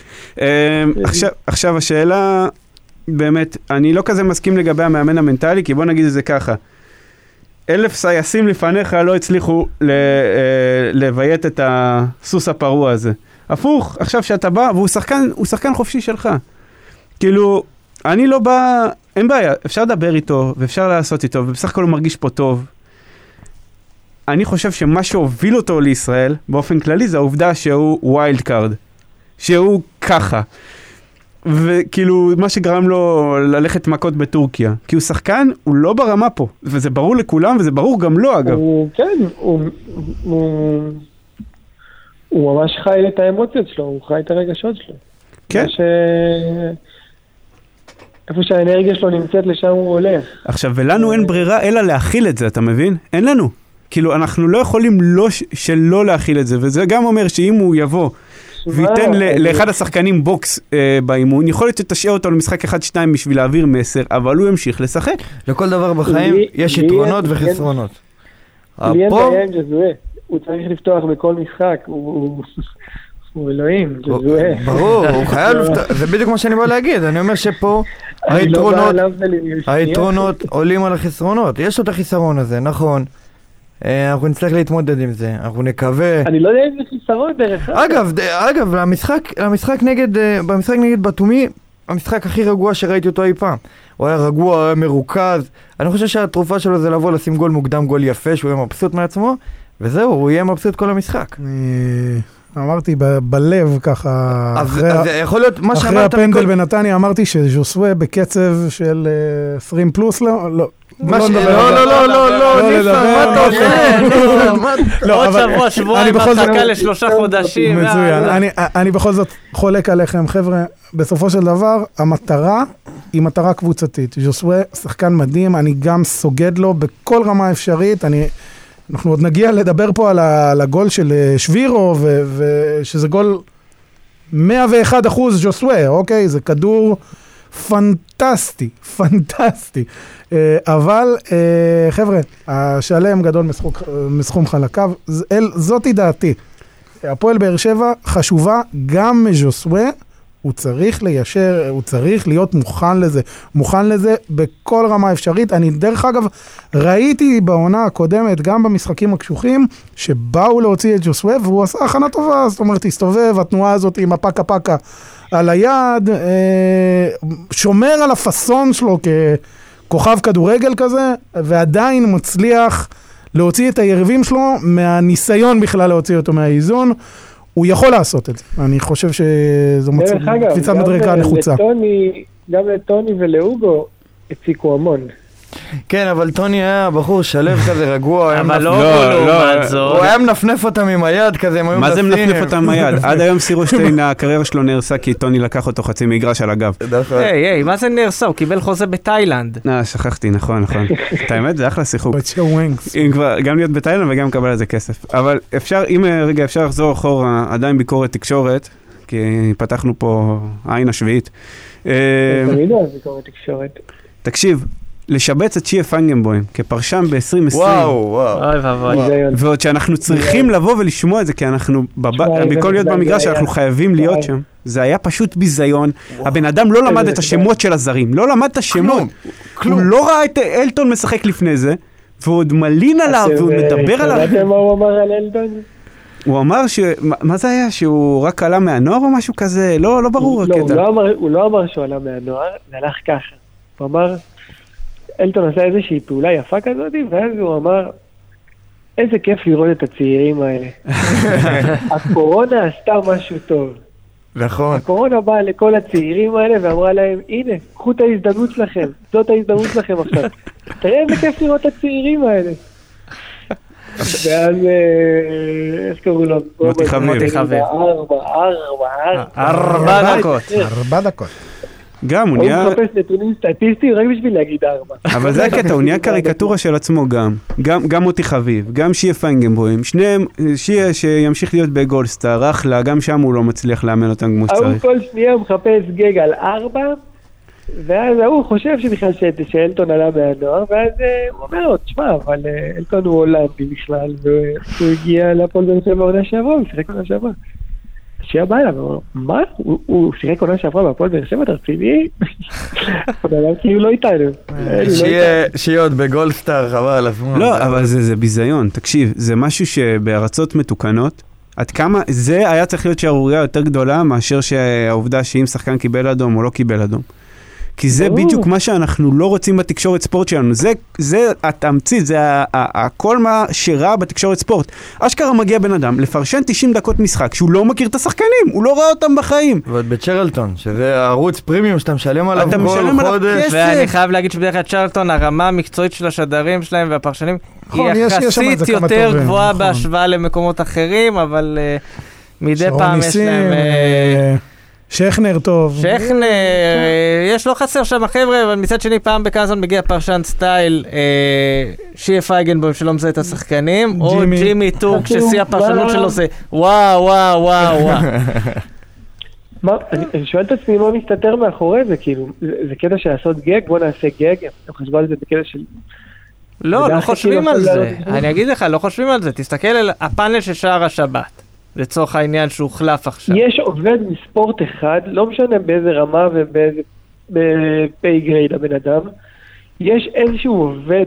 עכשיו השאלה, באמת, אני לא כזה מסכים לגבי המאמן המנטלי, כי בוא נגיד את זה ככה. אלף סייסים לפניך לא הצליחו אה, לביית את הסוס הפרוע הזה. הפוך, עכשיו שאתה בא, והוא שחקן, הוא שחקן חופשי שלך. כאילו, אני לא בא, אין בעיה, אפשר לדבר איתו, ואפשר לעשות איתו, ובסך הכל הוא מרגיש פה טוב. אני חושב שמה שהוביל אותו לישראל, באופן כללי, זה העובדה שהוא wild card. שהוא ככה. וכאילו, מה שגרם לו ללכת מכות בטורקיה. כי הוא שחקן, הוא לא ברמה פה, וזה ברור לכולם, וזה ברור גם לו, אגב. הוא, כן, הוא, הוא, הוא ממש חי את האמוציות שלו, הוא חי את הרגשות שלו. כן. ש... איפה שהאנרגיה שלו נמצאת, לשם הוא הולך. עכשיו, ולנו אין ברירה אלא להכיל את זה, אתה מבין? אין לנו. כאילו, אנחנו לא יכולים לא שלא להכיל את זה, וזה גם אומר שאם הוא יבוא וייתן ל- אני- לאחד השחקנים בוקס אה, באימון, יכול להיות שתשאיר אותו למשחק 1-2 בשביל להעביר מסר, אבל הוא ימשיך לשחק. לכל דבר בחיים לי- יש לי יתרונות אין- וחסרונות. לי אין פה, בעיה עם ג'זואה, הוא צריך לפתוח בכל משחק, הוא- הוא הוא אלוהים, ג'זואה. ברור, הוא חייב לפתוח, זה בדיוק מה שאני בא להגיד, אני אומר שפה לא היתרונות עולים על החסרונות, יש לו את החיסרון הזה, נכון. אה, אנחנו נצטרך להתמודד עם זה, אנחנו נקווה. אני לא יודע אם זה חיסרון דרך אגב. אגב, ד- אגב, למשחק, למשחק נגד, אה, במשחק נגד בתומי, המשחק הכי רגוע שראיתי אותו אי פעם. הוא היה רגוע, הוא היה מרוכז. אני חושב שהתרופה שלו זה לבוא לשים גול מוקדם, גול יפה, שהוא יהיה מבסוט מעצמו, וזהו, הוא יהיה מבסוט כל המשחק. אמרתי ב- בלב ככה, אז אחרי אז ה- יכול להיות, מה אחרי הפנדל מקודם- בנתניה אמרתי שז'וסווה בקצב של אה, 20 פלוס, לא, לא. מה לא לא. לא, לא, לא, לא לא, ניסן, מה אתה לא עושה? מה- לא, עוד שבוע, שבועיים, הפסקה לשלושה חודשים. מצוין. אני, בכל זאת חולק עליכם, חבר'ה. בסופו של דבר, המטרה היא מטרה קבוצתית. ז'וסווה, שחקן מדהים, אני גם סוגד לו בכל רמה אפשרית. אני, אנחנו עוד נגיע לדבר פה על, הגול של אה, שבירו, ושזה גול 101 אחוז ז'וסווה, אוקיי? זה כדור פנטסטי, פנטסטי. אה, אבל אה, חבר'ה, השלם גדול מסכום, חלקיו, זאתי דעתי. הפועל באר שבע חשובה גם מז'וסווה, הוא צריך ליישר, הוא צריך להיות מוכן לזה, מוכן לזה בכל רמה אפשרית. אני דרך אגב ראיתי בעונה הקודמת, גם במשחקים הקשוחים, שבאו להוציא את ג'וסווה והוא עשה הכנה טובה, זאת אומרת, הסתובב, התנועה הזאת עם הפקה פקה על היד, אה, שומר על הפאסון שלו ככוכב כדורגל כזה, ועדיין מצליח להוציא את היריבים שלו מהניסיון בכלל להוציא אותו מהאיזון. הוא יכול לעשות את זה, אני חושב שזו מצ... קפיצת מדרגה נחוצה. לטוני, גם לטוני ולאוגו הציקו המון. כן, אבל טוני היה בחור שלו כזה רגוע, היה אבל לא, לא, לא, לעומת הוא זאת. היה מנפנף אותם עם היד כזה, הם היו מה זה. מנפנף אותם מהיד? עד היום סירושטיין, הקריירה שלו נהרסה כי טוני לקח אותו חצי מגרש על הגב. היי, היי, מה זה נהרסה? הוא קיבל חוזה בתאילנד. אה, שכחתי, נכון, נכון. את האמת, זה אחלה שיחוק. גם להיות בתאילנד וגם לקבל על זה כסף. אבל אפשר, אם אה, רגע אפשר לחזור אחורה, עדיין ביקורת תקשורת, כי פתחנו פה עין השביעית. אה, תמיד אוהב ביקורת תקשורת. תקשיב, לשבץ את שיה פיינגנבוים כפרשן ב-2020. וואו, וואו. אוי ואבוי. ועוד שאנחנו צריכים לבוא ולשמוע את זה, כי אנחנו, במקום להיות במגרש, אנחנו חייבים להיות. שם. זה היה פשוט ביזיון. הבן אדם לא למד את השמות של הזרים, לא למד את השמות. כלום. הוא לא ראה את אלטון משחק לפני זה, והוא מלין עליו, והוא מדבר עליו. שמעתם מה הוא אמר על אלדון? הוא אמר ש... מה זה היה? שהוא רק עלה מהנוער או משהו כזה? לא, לא ברור לא, הקטע. לא אמר- הוא לא אמר שהוא עלה מהנוער, זה הלך ככה. הוא אמר, אלטון עשה איזושהי פעולה יפה כזאת, ואז הוא אמר, איזה כיף לראות את הצעירים האלה. הקורונה עשתה משהו טוב. נכון. הקורונה באה לכל הצעירים האלה ואמרה להם, הנה, קחו את ההזדמנות שלכם, זאת ההזדמנות שלכם עכשיו. תראה איזה כיף לראות את הצעירים האלה. ואז, אה, איך קראו לו? מוטי חביב. מוטי חביב. ארבע, ארבע, ארבע. ארבע דקות. ארבע דקות. גם, הוא הוא נהיה... מחפש נתונים סטטיסטיים רק בשביל להגיד ארבע. אבל זה הקטע, הוא נהיה קריקטורה של עצמו גם. גם, גם מוטי חביב, גם שיה פיינגנבוים, שניהם, שיה שימשיך להיות בגולדסטאר, אחלה, גם שם הוא לא מצליח לאמן אותם כמו ההוא שצריך. כל שנייה מחפש גג על ארבע, ואז ההוא חושב שבכלל שאלטון עלה מהנוער, ואז אה, הוא אומר לו, תשמע, אבל אה, אלטון הוא הולנדי בכלל, והוא הגיע לפועל באר שבע בעונה שעברה, הוא שיחק עונה שעברה. שיהיה בא אליו, אומר, מה? הוא- שיחק עונה שעברה בהפועל באר שבע, אתה רציני? הבן אדם כאילו לא איתנו. אה, לא איתנו. שיהיה עוד בגולדסטאר, חבל על הזמן. לא, אבל זה, זה ביזיון, תקשיב, זה משהו שבארצות מתוקנות, עד כמה, זה היה צריך להיות שערורייה יותר גדולה מאשר שהעובדה שאם שחקן קיבל אדום או לא קיבל אדום. כי זה ברור. בדיוק מה שאנחנו לא רוצים בתקשורת ספורט שלנו. זה, זה התמצית, זה ה- ה- ה- כל מה שרע בתקשורת ספורט. אשכרה מגיע בן אדם לפרשן 90 דקות משחק שהוא לא מכיר את השחקנים, הוא לא ראה אותם בחיים. ועוד בצ'רלטון, שזה ערוץ פרימיום שאתה משלם עליו אתה משלם כל עליו חודש. כסף. ואני חייב להגיד שבדרך כלל צ'רלטון, הרמה המקצועית של השדרים שלהם והפרשנים, נכון, היא יש- יש יחסית יותר טובים, גבוהה נכון. בהשוואה למקומות אחרים, אבל אה, מדי פעם יש ניסים, להם... אה, אה, שכנר טוב. שכנר, אה, יש לא חסר שם חבר'ה, אבל מצד שני פעם בכמה זמן מגיע פרשן סטייל, אה, שיהיה פייגנבוים שלא מזהה את השחקנים, או ג'ימי. טורק ששיא הפרשנות מה? שלו זה וואו וואו וואו וואו. מה, אני, שואל את עצמי מה מסתתר מאחורי זה, כאילו, זה, קטע של לעשות gag, בוא נעשה gag, הם חשבו על זה בקטע של... לא, לא הכי חושבים כאילו על זה. אני אגיד לך, לא חושבים על זה. תסתכל על הפאנל של שער השבת, לצורך העניין שהוחלף עכשיו. יש עובד מספורט אחד, לא משנה באיזה רמה ובאיזה pay grade הבן אדם, יש איזשהו עובד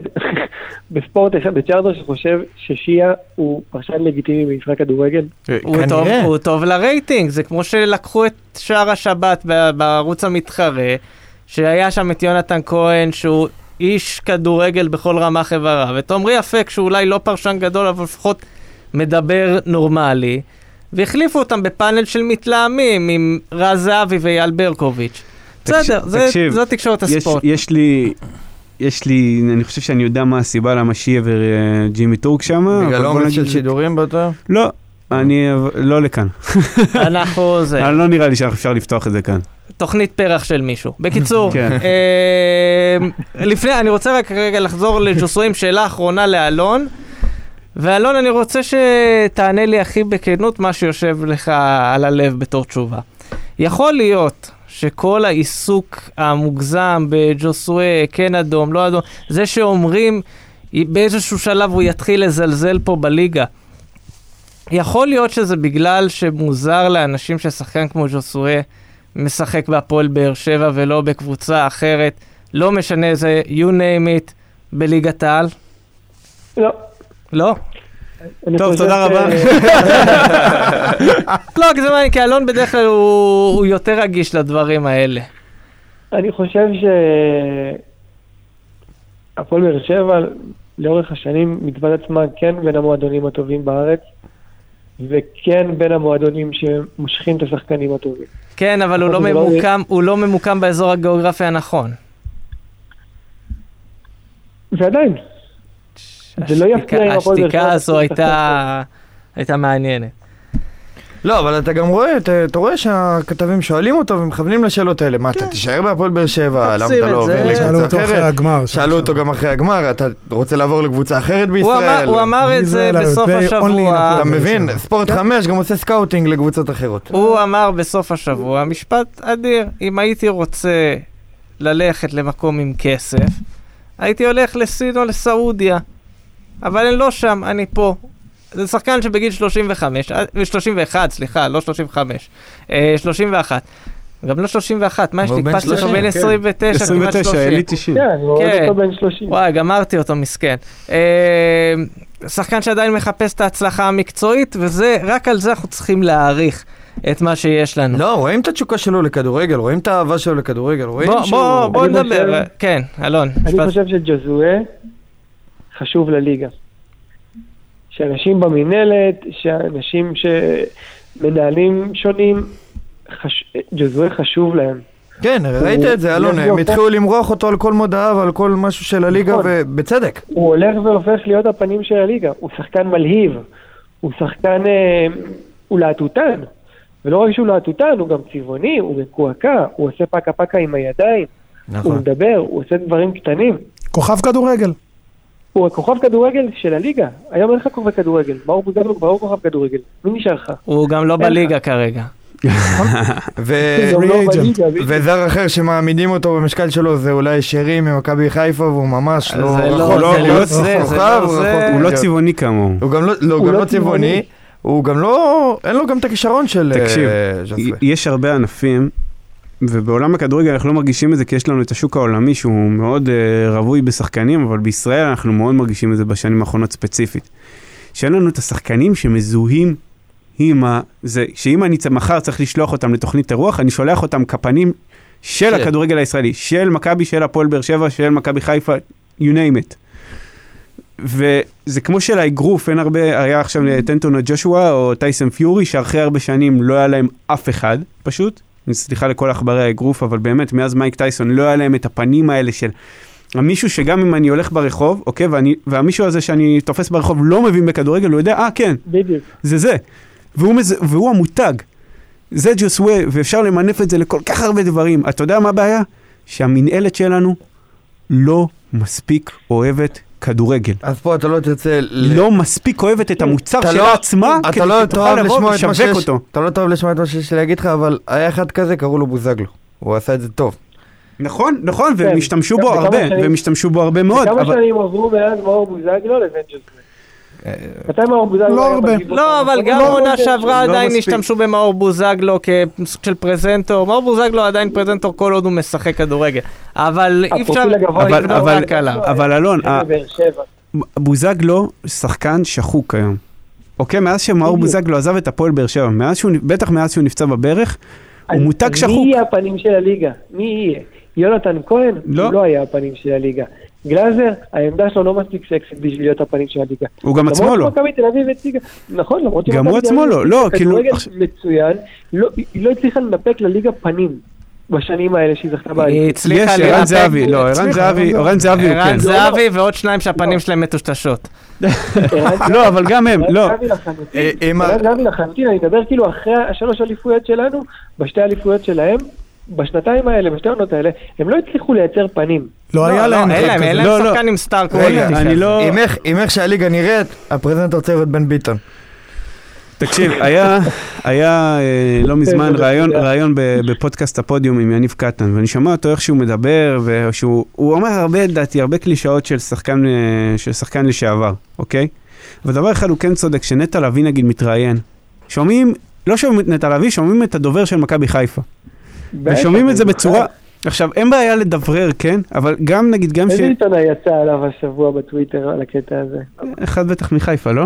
בספורט אחד, בצ'רלטון שחושב ששיה הוא פרשן לגיטימי במשחק כדורגל. הוא טוב, הוא טוב לרייטינג, זה כמו שלקחו את שער השבת בערוץ המתחרה, שהיה שם את יונתן כהן שהוא איש כדורגל בכל רמ"ח איבריו, ואת עמרי אפק שהוא אולי לא פרשן גדול, אבל לפחות מדבר נורמלי, והחליפו אותם בפאנל של מתלהמים עם רז זהבי ואייל ברקוביץ'. בסדר, זה- תקשיב, זו תקשורת יש, הספורט. יש לי, יש לי, אני חושב שאני יודע מה הסיבה למה שיה וג'ימי טורק שם. בגלל עומס של שידורים באותו? לא, אני, לא לכאן. אנחנו זה, לא נראה לי שאפשר לפתוח את זה כאן. תוכנית פרח של מישהו. בקיצור, כן. אה, לפני, אני רוצה רק רגע לחזור לג'וסוי עם שאלה אחרונה לאלון. ואלון, אני רוצה שתענה לי הכי בכנות מה שיושב לך על הלב בתור תשובה. יכול להיות שכל העיסוק המוגזם בג'וסוי, כן אדום, לא אדום, זה שאומרים באיזשהו שלב הוא יתחיל לזלזל פה בליגה. יכול להיות שזה בגלל שמוזר לאנשים ששחקן כמו ג'וסוי משחק בהפועל באר שבע ולא בקבוצה אחרת, לא משנה איזה, you name it, בליגת העל? לא. לא? טוב, תודה רבה. לא, זה מעניין, כי אלון בדרך כלל הוא, יותר רגיש לדברים האלה. אני חושב ש... הפועל באר שבע לאורך השנים את עצמה כן בין המועדונים הטובים בארץ, וכן בין המועדונים שמושכים את השחקנים הטובים. כן, אבל הוא לא, לא- ממוקם, הוא לא ממוקם באזור הגיאוגרפי הנכון. ועדיין, זה לא יפתיע אם הפועל באר שבע השתיקה הזו הייתה, הייתה מעניינת. לא, אבל אתה גם רואה, אתה, אתה רואה שהכתבים שואלים אותו ומכוונים לשאלות האלה. מה, אתה תישאר בהפועל באר שבע? למה אתה לא עובר זה. שאלו לקבוצה אותו אחרי אחרת? הגמר. שאלו אותו גם אחרי הגמר, אתה רוצה לעבור לקבוצה אחרת הוא אמר, בישראל? הוא אמר את זה בסוף השבוע. אתה מבין? ספורט חמש גם עושה scouting לקבוצות אחרות. הוא אמר בסוף השבוע, משפט אדיר, אם הייתי רוצה ללכת למקום עם כסף, הייתי הולך לסין או לסעודיה. אבל אני לא שם, אני פה. זה שחקן שבגיל 35, אה, 31, סליחה, לא 35, אה, 31. גם לא 31, מה יש לי? הקפצתי אותו 30, כן. 29, כמעט 29, 30. אלי 90. כן, אני רואה כן. אותו בן 30. וואי, גמרתי אותו, מסכן. אה, שחקן שעדיין מחפש את ההצלחה המקצועית, וזה, רק על זה אנחנו צריכים להעריך את מה שיש לנו. לא, רואים את התשוקה שלו לכדורגל, רואים את האהבה שלו לכדורגל, רואים בוא, שהוא... בוא, בוא נדבר. חושב- כן, אלון, אני משפט. חושב שג'זואה חשוב לליגה. שאנשים במינהלת, שאנשים שמנהלים שונים, חש... ג'זואה חשוב להם. כן, ראית את זה, אלון, הם לו- התחילו למרוח אותו על כל מודעה ועל כל משהו של הליגה, נכון. ובצדק. הוא הולך והופך להיות הפנים של הליגה. הוא שחקן מלהיב, הוא שחקן, אה, הוא להטוטן. ולא רק שהוא להטוטן, הוא גם צבעוני, הוא מקועקע, הוא עושה פקה פקה עם הידיים, הוא נכון. מדבר, הוא עושה דברים קטנים. כוכב כדורגל. הוא הכוכב כדורגל של הליגה. היום אין לך כוכב כדורגל. מאור בוזגלו כבר לא כוכב כדורגל. מי נשאר לך? הוא גם לא בליגה כרגע. לא. וזר אחר שמעמידים אותו במשקל שלו זה אולי שרי ממכבי חיפה, והוא ממש לא לא, לא, הוא לא. צבעוני כמוהו. הוא גם לא, לא, לא לא צבעוני. הוא גם לא, אין לו גם את הכישרון של תקשיב, אה. יש הרבה ענפים, ובעולם הכדורגל אנחנו לא מרגישים את זה כי יש לנו את השוק העולמי שהוא מאוד uh, רווי בשחקנים, אבל בישראל אנחנו מאוד מרגישים את זה בשנים האחרונות ספציפית. שאין לנו את השחקנים שמזוהים עם ה... זה, שאם אני מחר צריך לשלוח אותם לתוכנית אירוח, אני שולח אותם כפנים של של. הכדורגל הישראלי, של מכבי, של הפועל באר שבע, של מכבי חיפה, you name it. וזה כמו של האגרוף, אין הרבה, היה עכשיו טנטון או ג'ושוע או טייסון פיורי, שאחרי הרבה שנים לא היה להם אף אחד, פשוט. סליחה לכל עכברי האגרוף, אבל באמת, מאז מייק טייסון לא היה להם את הפנים האלה של... המישהו שגם אם אני הולך ברחוב, אוקיי, ואני, והמישהו הזה שאני תופס ברחוב לא מבין בכדורגל, הוא יודע, אה, כן, בדיוק. זה זה. והוא, מז... והוא המותג. זה ג'וסווה, ואפשר למנף את זה לכל כך הרבה דברים. אתה יודע מה הבעיה? שהמינהלת שלנו לא מספיק אוהבת כדורגל. אז פה אתה לא תרצה... ל- לא מספיק אוהבת את המוצר שלה לא- עצמה, אתה כדי לא שתוכל לבוא לשמוע את מה ולשווק אותו. אתה לא תאהב לשמוע את מה שיש לי להגיד לך, אבל היה אחד כזה, קראו לו בוזגלו. הוא עשה את זה טוב. נכון, נכון, כן, והם השתמשו בו הרבה, והם השתמשו בו הרבה מאוד, כמה. שנים עברו מאז מאור בוזגלו לבין ג'וזווה? אה, מתי מאור בוזגלו לא הרבה. לא, אבל המקומי? גם לא עונה. שעברה לא עדיין. השתמשו במאור בוזגלו כסוג של פרזנטור. מאור בוזגלו עדיין פרזנטור כל עוד הוא משחק כדורגל. אבל אי אפשר הפרופיל הגבוה אבל- לבדוק אבל- רק עליו. אבל אלון, זה ה- בבאר שבע. בוזגלו שחקן שחוק היום. אוקיי, מאז שמאור. בוזגלו עזב את הפועל באר שבע, בטח מאז שהוא נפצע בברך, הוא מותג שחוק. מי יהיה הפנים של הליגה? מי יהיה? יונתן כהן? לא. הוא לא היה הפנים של הליגה. גלאזר, העמדה שלו לא מספיק סקסית בשביל להיות הפנים של הליגה. הוא גם עצמו לא. למרות שמכבי תל אביב הציגה, נכון, למרות גם הוא שמכבי תל עצמו אביב לא, הציגה לא, כאילו, כדורגל מצוין, לא- היא לא הצליחה לנפק לליגה פנים בשנים האלה שהיא זכתה היא באליפות. הצליחה יש ערן זהבי, לא, ערן זהבי, ערן ערן זהבי הוא ערן כן. זהבי ועוד שניים שהפנים שלהם מטושטשות. לא, אבל גם הם, ערן לא. אה, אם ה- ערן זהבי לחלוטין, אני מדבר כאילו אחרי השלוש אליפויות שלנו, בשתי האליפויות שלהם, בשנתיים האלה, בשתי העונות האלה, הם לא הצליחו לייצר פנים. לא היה להם אין אחד להם, אין. לא, להם לא. שחקן עם סטאר רגע, קווליטי. אני. לא... עם איך- שהליגה נראית, הפרזנטור צריך להיות בן ביטון. תקשיב, היה, היה אה, לא מזמן ראיון. ראיון בפודקאסט הפודיום עם יניב קטן, ואני שומע אותו איך שהוא מדבר, ושהוא הוא אומר הרבה, לדעתי, הרבה קלישאות של שחקן, אה, של שחקן לשעבר, אוקיי? ודבר אחד הוא כן צודק, שנטע לביא נגיד מתראיין. שומעים, לא שומעים את נטע לביא, שומעים את הדובר של מכבי חיפה. ושומעים את זה בצורה... עכשיו, אין בעיה לדברר, כן? אבל גם נגיד, גם ש... איזה עיתונאי יצא עליו השבוע בטוויטר על הקטע הזה? אחד בטח מחיפה, לא?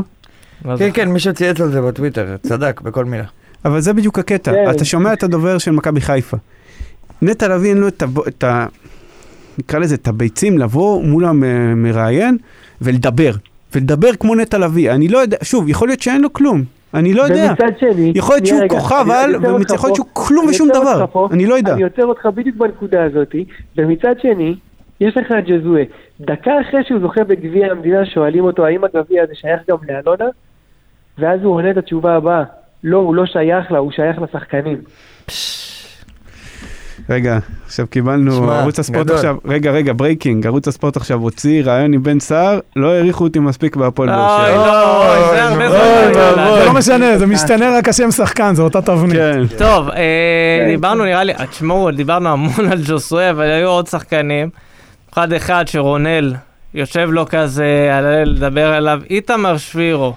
לא כן. כן, מישהו צייץ על זה בטוויטר, צדק בכל מילה. אבל זה בדיוק הקטע, כן. אתה שומע את הדובר של מכבי חיפה. נטע לביא אין לו הב- את ה... נקרא לזה, את הביצים לבוא מול המראיין ולדבר. ולדבר כמו נטע לביא. אני לא יודע, שוב, יכול להיות שאין לו כלום. אני לא יודע. ומצד שני, יכול להיות שהוא רגע, כוכב על, ויכול להיות שהוא כלום ושום דבר. פה, אני לא יודע. אני עוצר אותך בדיוק בנקודה הזאת, ומצד שני, יש לך את ג'זואה. דקה אחרי שהוא זוכה בגביע המדינה, שואלים אותו האם הגביע הזה שייך גם לאלונה, ואז הוא עונה את התשובה הבאה, לא, הוא לא שייך לה, הוא שייך לשחקנים. רגע, עכשיו קיבלנו, שמע, ערוץ הספורט גדול. עכשיו, רגע, רגע, breaking, ערוץ הספורט עכשיו הוציא ראיון עם בן סער, לא העריכו אותי מספיק בהפועל באר אוי, שבע. לא, אוי, זה הרבה אוי, זמן. ואבוי. לא, זה לא משנה, זה משתנה רק השם שחקן, זה אותה תבנית. כן. טוב, אה, כן, דיברנו נראה לי, תשמעו, דיברנו המון על ג'וזואה, אבל היו עוד שחקנים. אחד אחד שרונל יושב לו כזה, עלה לדבר עליו, איתמר שבירו.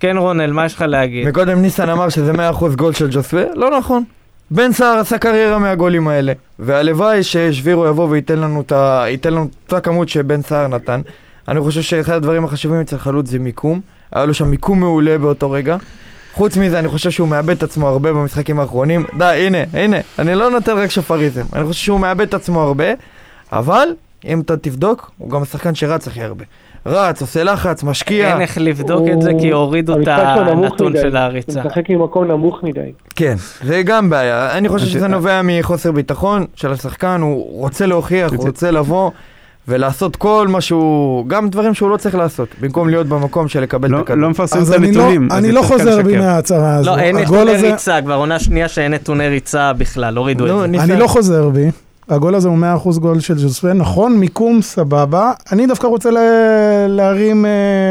כן רונל, מה יש לך להגיד? מקודם ניסן אמר שזה 100% גול של ג'וסווה, לא נכון. בן סער עשה קריירה מהגולים האלה, והלוואי ששבירו יבוא וייתן לנו את אותה כמות שבן סער נתן. אני חושב שאחד הדברים החשובים אצל חלוץ זה מיקום. היה לו שם מיקום מעולה באותו רגע. חוץ מזה, אני חושב שהוא מאבד את עצמו הרבה במשחקים האחרונים. די, הנה, הנה, אני לא נותן רק שופריזם. אני חושב שהוא מאבד את עצמו הרבה, אבל אם אתה תבדוק, הוא גם השחקן שרץ הכי הרבה. רץ, עושה לחץ, משקיע. אין איך לבדוק את זה, כי הורידו את הנתון מדי. של הריצה. הוא משחק ממקום נמוך מדי. כן, זה גם בעיה. אני חושב שזה נובע מחוסר ביטחון של השחקן, הוא רוצה להוכיח, הוא רוצה לבוא ולעשות כל מה שהוא, גם דברים שהוא לא צריך לעשות, במקום להיות במקום של לקבל לא- את הכדור. לא מפרסמים את אני לא, הנתונים. אני לא חוזר בי. מההצהרה הזו. לא, אין נתוני ריצה, כבר עונה שנייה שאין נתוני ריצה בכלל, הורידו את זה. אני לא חוזר בי. הגול הזה הוא 100% גול של ז'וסווה. נכון, מיקום סבבה. אני דווקא רוצה לה- להרים אה,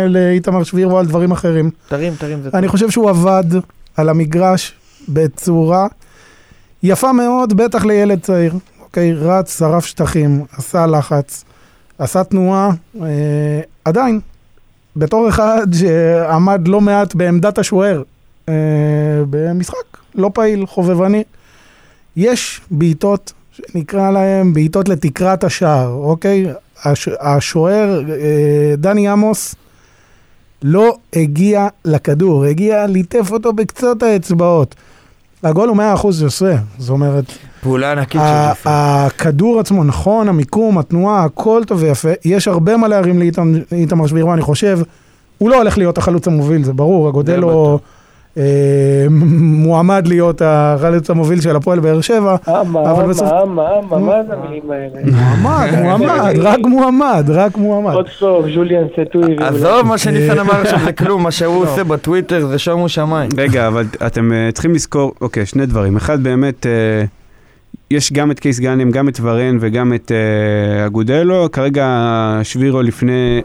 לאיתמר שבירו על דברים אחרים. תרים, תרים, זה אני חושב שהוא עבד על המגרש בצורה יפה מאוד, בטח לילד צעיר. אוקיי, רץ, שרף שטחים, עשה לחץ, עשה תנועה. אה, עדיין, בתור אחד שעמד לא מעט בעמדת השוער אה, במשחק לא פעיל, חובבני, יש בעיטות שנקרא להם בעיטות לתקרת השער, אוקיי? הש, השוער אה, דני עמוס לא הגיע לכדור, הגיע ליטף אותו בקצות האצבעות. הגול הוא 100% עושה, זאת אומרת, פעולה ענקית של ג'וסווה. הכדור עצמו, נכון, המיקום, התנועה, הכל טוב ויפה. יש הרבה מה להרים לאיתמ- לאיתמר שבירו, אני חושב. הוא לא הולך להיות החלוץ המוביל, זה ברור, הגודלו אה, מועמד להיות החלוץ המוביל של הפועל באר שבע. אה, מה, אבל בסוף- מה, זה המילים האלה? מועמד, מועמד, רק מועמד, רק מועמד. עוד סוף, ז'וליאן סטוי. עזוב מה שניסן אמר עכשיו זה כלום, מה שהוא עושה בטוויטר זה שומו שמיים. רגע, אבל אתם אה, צריכים לזכור, אוקיי, שני דברים. אחד, באמת, אה, יש גם את קייס גאנם, גם את ורן וגם את אה, אגודלו. כרגע שבירו לפני,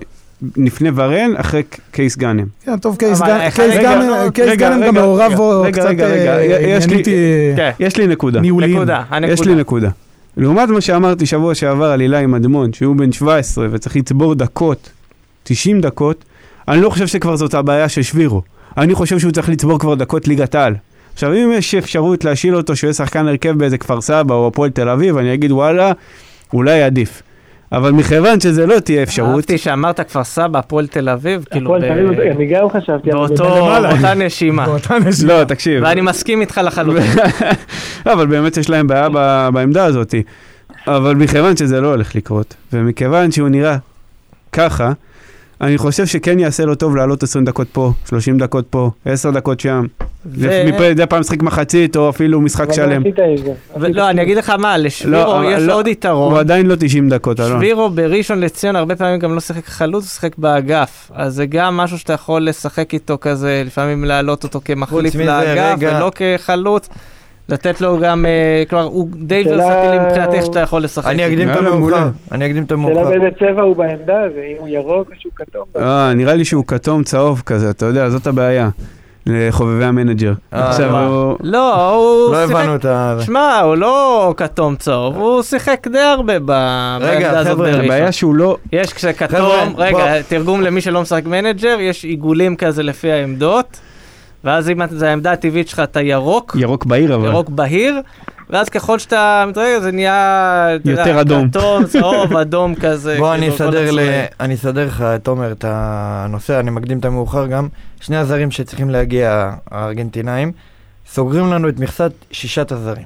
לפני ורן, אחרי קייס גאנם. כן, טוב, קייס גאנם- גאנם גם מעורב בו קצת רגע, רגע, אה, יש לי- עניינית, אה, כן, יש לי נקודה. ניהוליים. נקודה, הנקודה. יש לי נקודה. לעומת מה שאמרתי שבוע שעבר על אילי מדמון, שהוא בן 17 וצריך לצבור דקות, 90 דקות, אני לא חושב שכבר זאת הבעיה של שבירו. אני חושב שהוא צריך לצבור כבר דקות ליגת העל. עכשיו, אם יש אפשרות להשאיל אותו שהוא יהיה שחקן הרכב באיזה כפר סבא או הפועל תל אביב, אני אגיד וואלה, אולי עדיף. אבל מכיוון שזה לא תהיה אפשרות, אהבתי שאמרת כפר סבא, הפועל תל אביב, כאילו, הפועל תל אביב, אני גם חשבתי. באותו-. באותה נשימה. באותה נשימה. לא, תקשיב. ואני מסכים איתך לחלוטין. אבל באמת יש להם בעיה בעמדה הזאת. אבל מכיוון שזה לא הולך לקרות, ומכיוון שהוא נראה ככה, אני חושב שכן יעשה לו טוב לעלות 20 דקות פה, 30 דקות פה, 10 דקות שם. ו- מדי פעם משחק מחצית, או אפילו משחק אבל שלם. ולא, אני אגיד לך מה, לשבירו אבל יש לא, עוד הוא יתרון. עדיין לא 90 דקות, אלון. שבירו בראשון לציון הרבה פעמים גם לא שיחק חלוץ, הוא שיחק באגף. אז זה גם משהו שאתה יכול לשחק איתו כזה, לפעמים להעלות אותו כמחליף לאגף. ולא כחלוץ. לתת לו גם, אה, כלומר, הוא די שאלה- ורסטילי מבחינת איך שאתה יכול לשחק. אני. אקדים את המאוחר. אני אקדים את שאלה המאוחר. באיזה צבע הוא בעמדה הזה, אם הוא ירוק או שהוא כתום. אה, נראה לי שהוא כתום צהוב כזה, אתה יודע, זאת הבעיה. לחובבי המנג'ר. אה, עכשיו וואו. הוא... לא, הוא לא שיחק... הבנו את ה... שמע, הוא לא כתום צהוב, הוא שיחק די הרבה בעמדה הזאת חבר'ה, בראשון. הבעיה שהוא לא... יש כשכתום, חבר'ה, רגע. תרגום למי שלא משחק מנג'ר, יש עיגולים כזה לפי העמדות, ואז אם זו העמדה הטבעית שלך, אתה ירוק, ירוק בהיר אבל. ירוק בהיר, ואז ככל שאתה מתרגל זה נהיה... יותר אדום. כתום, צהוב, אדום כזה. בוא אני כאילו, אסדר ל... הצבעים. אני אסדר לך, תומר, את הנושא, אני מקדים את המאוחר גם. שני הזרים שצריכים להגיע, הארגנטינאים, סוגרים לנו את מכסת שישת הזרים.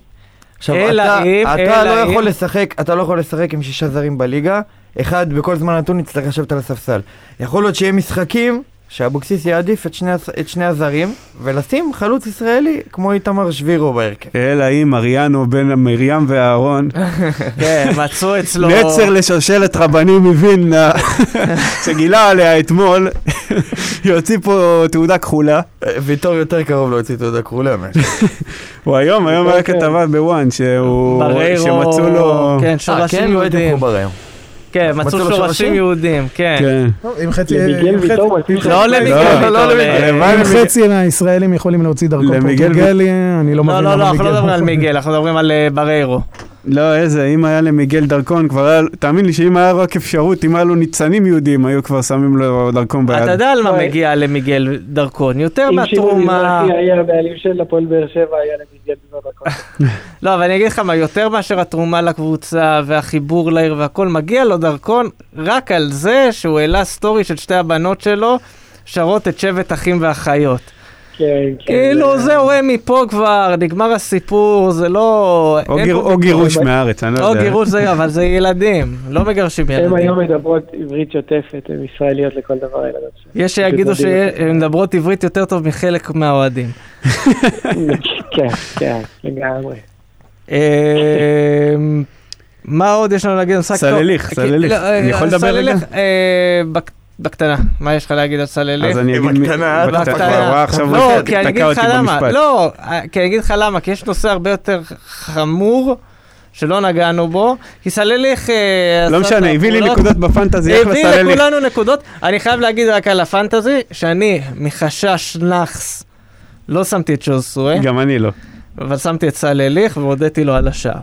עכשיו, אלא אתה, אם- אתה אלא לא אם- יכול לשחק, אתה לא יכול לשחק עם שישה זרים בליגה, אחד בכל זמן נתון יצטרך לשבת על הספסל. יכול להיות שיהיה משחקים שאבוקסיס יעדיף את שני, את שני הזרים, ולשים חלוץ ישראלי כמו איתמר שבירו בהרכב. אלא אם מריאנו בן מרים ואהרון, כן, מצאו אצלו... נצר לשושלת רבנים מווילנה, שגילה עליה אתמול, יוציא פה תעודה כחולה. אה, ויטור יותר קרוב להוציא תעודה כחולה. הוא היום, היום היה כן. כתבה בוואן, שהוא, בריירו, שמצאו לו... כן, אה, שורשים כן, לא יהודים. מחובר היום. כן, מצאו שורשים? יהודים, כן. כן. אם חצי... למיגל אם חצי- לא למיגל לא, ויטור, לא ל- למיגל. הלוואי אם למיגל. חצי מהישראלים יכולים להוציא למיגל פורטוגלי, אני לא מבין לא, למה לא, לא, אנחנו לא מדברים על. מיגל, אנחנו מדברים על אה, בריירו. לא, איזה, אם היה למיגל דרכון, כבר היה, תאמין לי שאם היה רק אפשרות, אם היה לו ניצנים יהודים, היו כבר שמים לו דרכון ביד. אתה יודע על מה. מגיע למיגל דרכון, יותר אם שמעון מהתרומה... מזרחי היה הבעלים של הפועל באר שבע, היה למיגל בדקות. לא, אבל אני אגיד לך מה, יותר מאשר התרומה לקבוצה והחיבור לעיר והכל, מגיע לו דרכון רק על זה שהוא העלה סטורי של שתי הבנות שלו, שרות את שבט אחים ואחיות. כן, כן. כאילו, זהו, הם מפה כבר, נגמר הסיפור, זה לא... או, או גירוש מהארץ, אני לא או יודע. גירוש זה, אבל זה ילדים, לא מגרשים הם ילדים. היום מדברות עברית שוטפת, הן ישראליות לכל דבר הילדות שלהם. יש שיגידו. שהן מדברות עברית יותר טוב מחלק מהאוהדים. כן, כן, לגמרי. אמ, מה עוד יש לנו להגיד? סלליך, סלליך. אה, אני יכול לדבר סלליך, רגע? בק- בקטנה, מה יש לך להגיד על סלליך? אז אני אגיד... מי- בקטנה, בקטנה, עכשיו לא, הוא כי אני אגיד תקע לך אותי למה, במשפט. לא, כי אני אגיד לך למה, כי יש נושא הרבה יותר חמור. שלא נגענו בו, כי סלליך... אה, לא משנה, הביא לי. נקודות בפנטזי, אחלה הביא סלליך. לכולנו נקודות. אני חייב להגיד רק על הפנטזי, שאני מחשש נאחס לא שמתי את ז'וזסואה, גם אני לא. אבל שמתי את סלליך והודיתי לו על השער.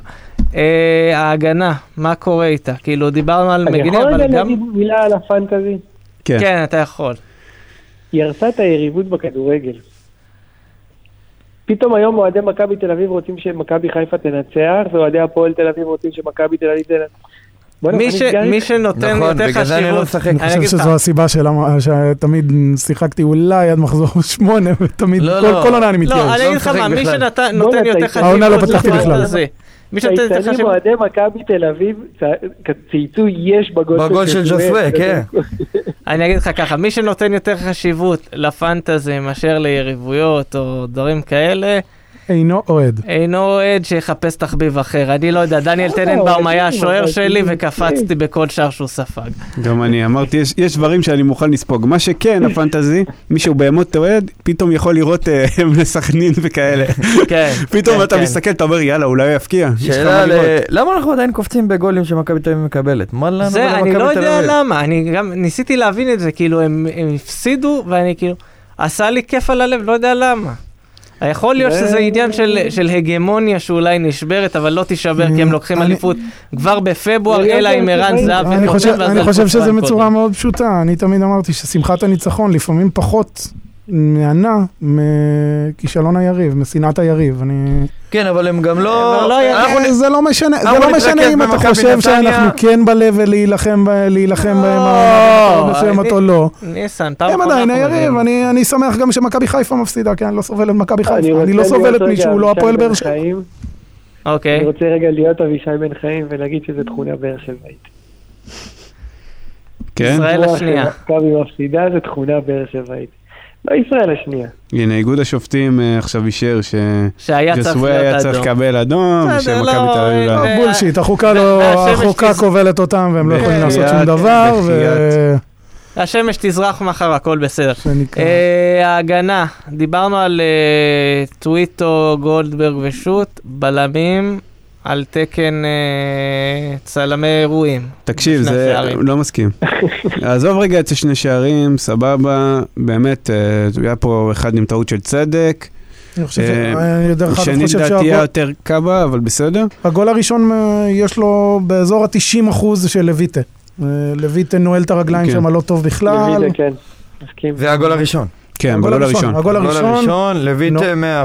אה, ההגנה, מה קורה איתה? כאילו, דיברנו על אני מגינים, יכול אבל רגע גם... להגיד מילה על הפנטזי? כן. כן, אתה יכול. היא הרסה את היריבות בכדורגל. פתאום היום אוהדי מכבי תל אביב רוצים שמכבי חיפה תנצח, ואוהדי הפועל תל אביב רוצים שמכבי תל אביב תנצח. מי ש- מי? שנותן נכון, יותר בגלל זה אני לא חשיבות... משחק. אני אני חושב שזו הסיבה שלמה- שתמיד שיחקתי אולי עד מחזור שמונה, ותמיד, לא, כל לא. כל עונה אני מתייאש. לא, אני לא אגיד לך מה, מי. שנותן יותר חשיבות... העונה לא פתחתי בכלל. מי שנותן יותר צייצנים חשיבות... אוהדי מכבי תל אביב צייצו יש בגול בגול של ג'וסווה, כן. אני אגיד לך ככה, מי שנותן יותר חשיבות לפנטזי מאשר ליריבויות או דברים כאלה, אינו אוהד. אינו אוהד שיחפש תחביב אחר. אני לא יודע, דניאל אה, טננבאום היה השוער שלי וקפצתי בכל שער שהוא ספג. גם אני אמרתי, יש, יש דברים שאני מוכן לספוג. מה שכן, הפנטזי, מישהו באמת אוהד, פתאום יכול לראות אה, בני סכנין וכאלה. כן. פתאום כן, אתה כן. מסתכל, אתה אומר, יאללה, אולי הוא יפקיע. שאלה. למה אנחנו עדיין קופצים בגולים שמכבי תל אביב מקבלת? מה לנו זה, אני ולמכבי לא תל יודע אביב? למה, אני גם ניסיתי להבין את זה, כאילו, הם הם הפסידו, ואני כאילו, עשה לי כיף על הלב, לא יודע למה. יכול להיות שזה עניין של, של הגמוניה שאולי נשברת, אבל לא תישבר, כי הם לוקחים אליפות כבר בפברואר, אלא עם ערן טבעי. זהבי אני חושב, שזה מצורה קודם. מאוד פשוטה. אני תמיד אמרתי ששמחת הניצחון לפעמים פחות מהנה מכישלון היריב, משנאת היריב. אני... כן, אבל הם גם לא... אבל לא אנחנו זה לא משנה, זה לא משנה אם אתה חושב. שאנחנו כן ב-level להילחם בהם לא, מסוימת אני- או לא. ניסן, פעם הם עדיין היריב. אני אני שמח גם שמכבי חיפה מפסידה, כי אני לא סובל את מכבי חיפה. אני לא סובל את מישהו, לא הפועל באר שבע. אוקיי. אני רוצה רגע להיות אבישי בן חיים ולהגיד שזו תכונה באר שבעית. כן? ישראל השנייה. מכבי מפסידה זו תכונה באר שבעית. לא ישראל השנייה. הנה, איגוד השופטים אה, עכשיו אישר שהיה צריך שג'סווה היה להיות צריך אדום. לקבל אדום, בסדר, ושמכבי לא, תל אביב לא. אה, בולשיט, החוקה לא, כובלת אותם והם לא יכולים אה, לעשות שום דבר. השמש תזרח מחר, הכל בסדר. אה, ההגנה, דיברנו על אה, טוויטו, גולדברג ושות', בלמים, על תקן אה, צלמי אירועים. תקשיב, זה שערים. לא מסכים. עזוב רגע את השני שערים, סבבה, באמת, אה, היה פה אחד עם טעות של צדק. אני חושב ש... אה, אני דרך אגב שני חושב לדעתי היה יותר קאבה, אבל בסדר. הגול הראשון אה, יש לו באזור ה-90 אחוז של לויטה. אה, לויטה נועל את הרגליים כן. שם לא טוב בכלל. לויטה, כן. מסכים. זה הגול הראשון. כן, הגול הראשון. הגול הראשון, לויטה נו. 100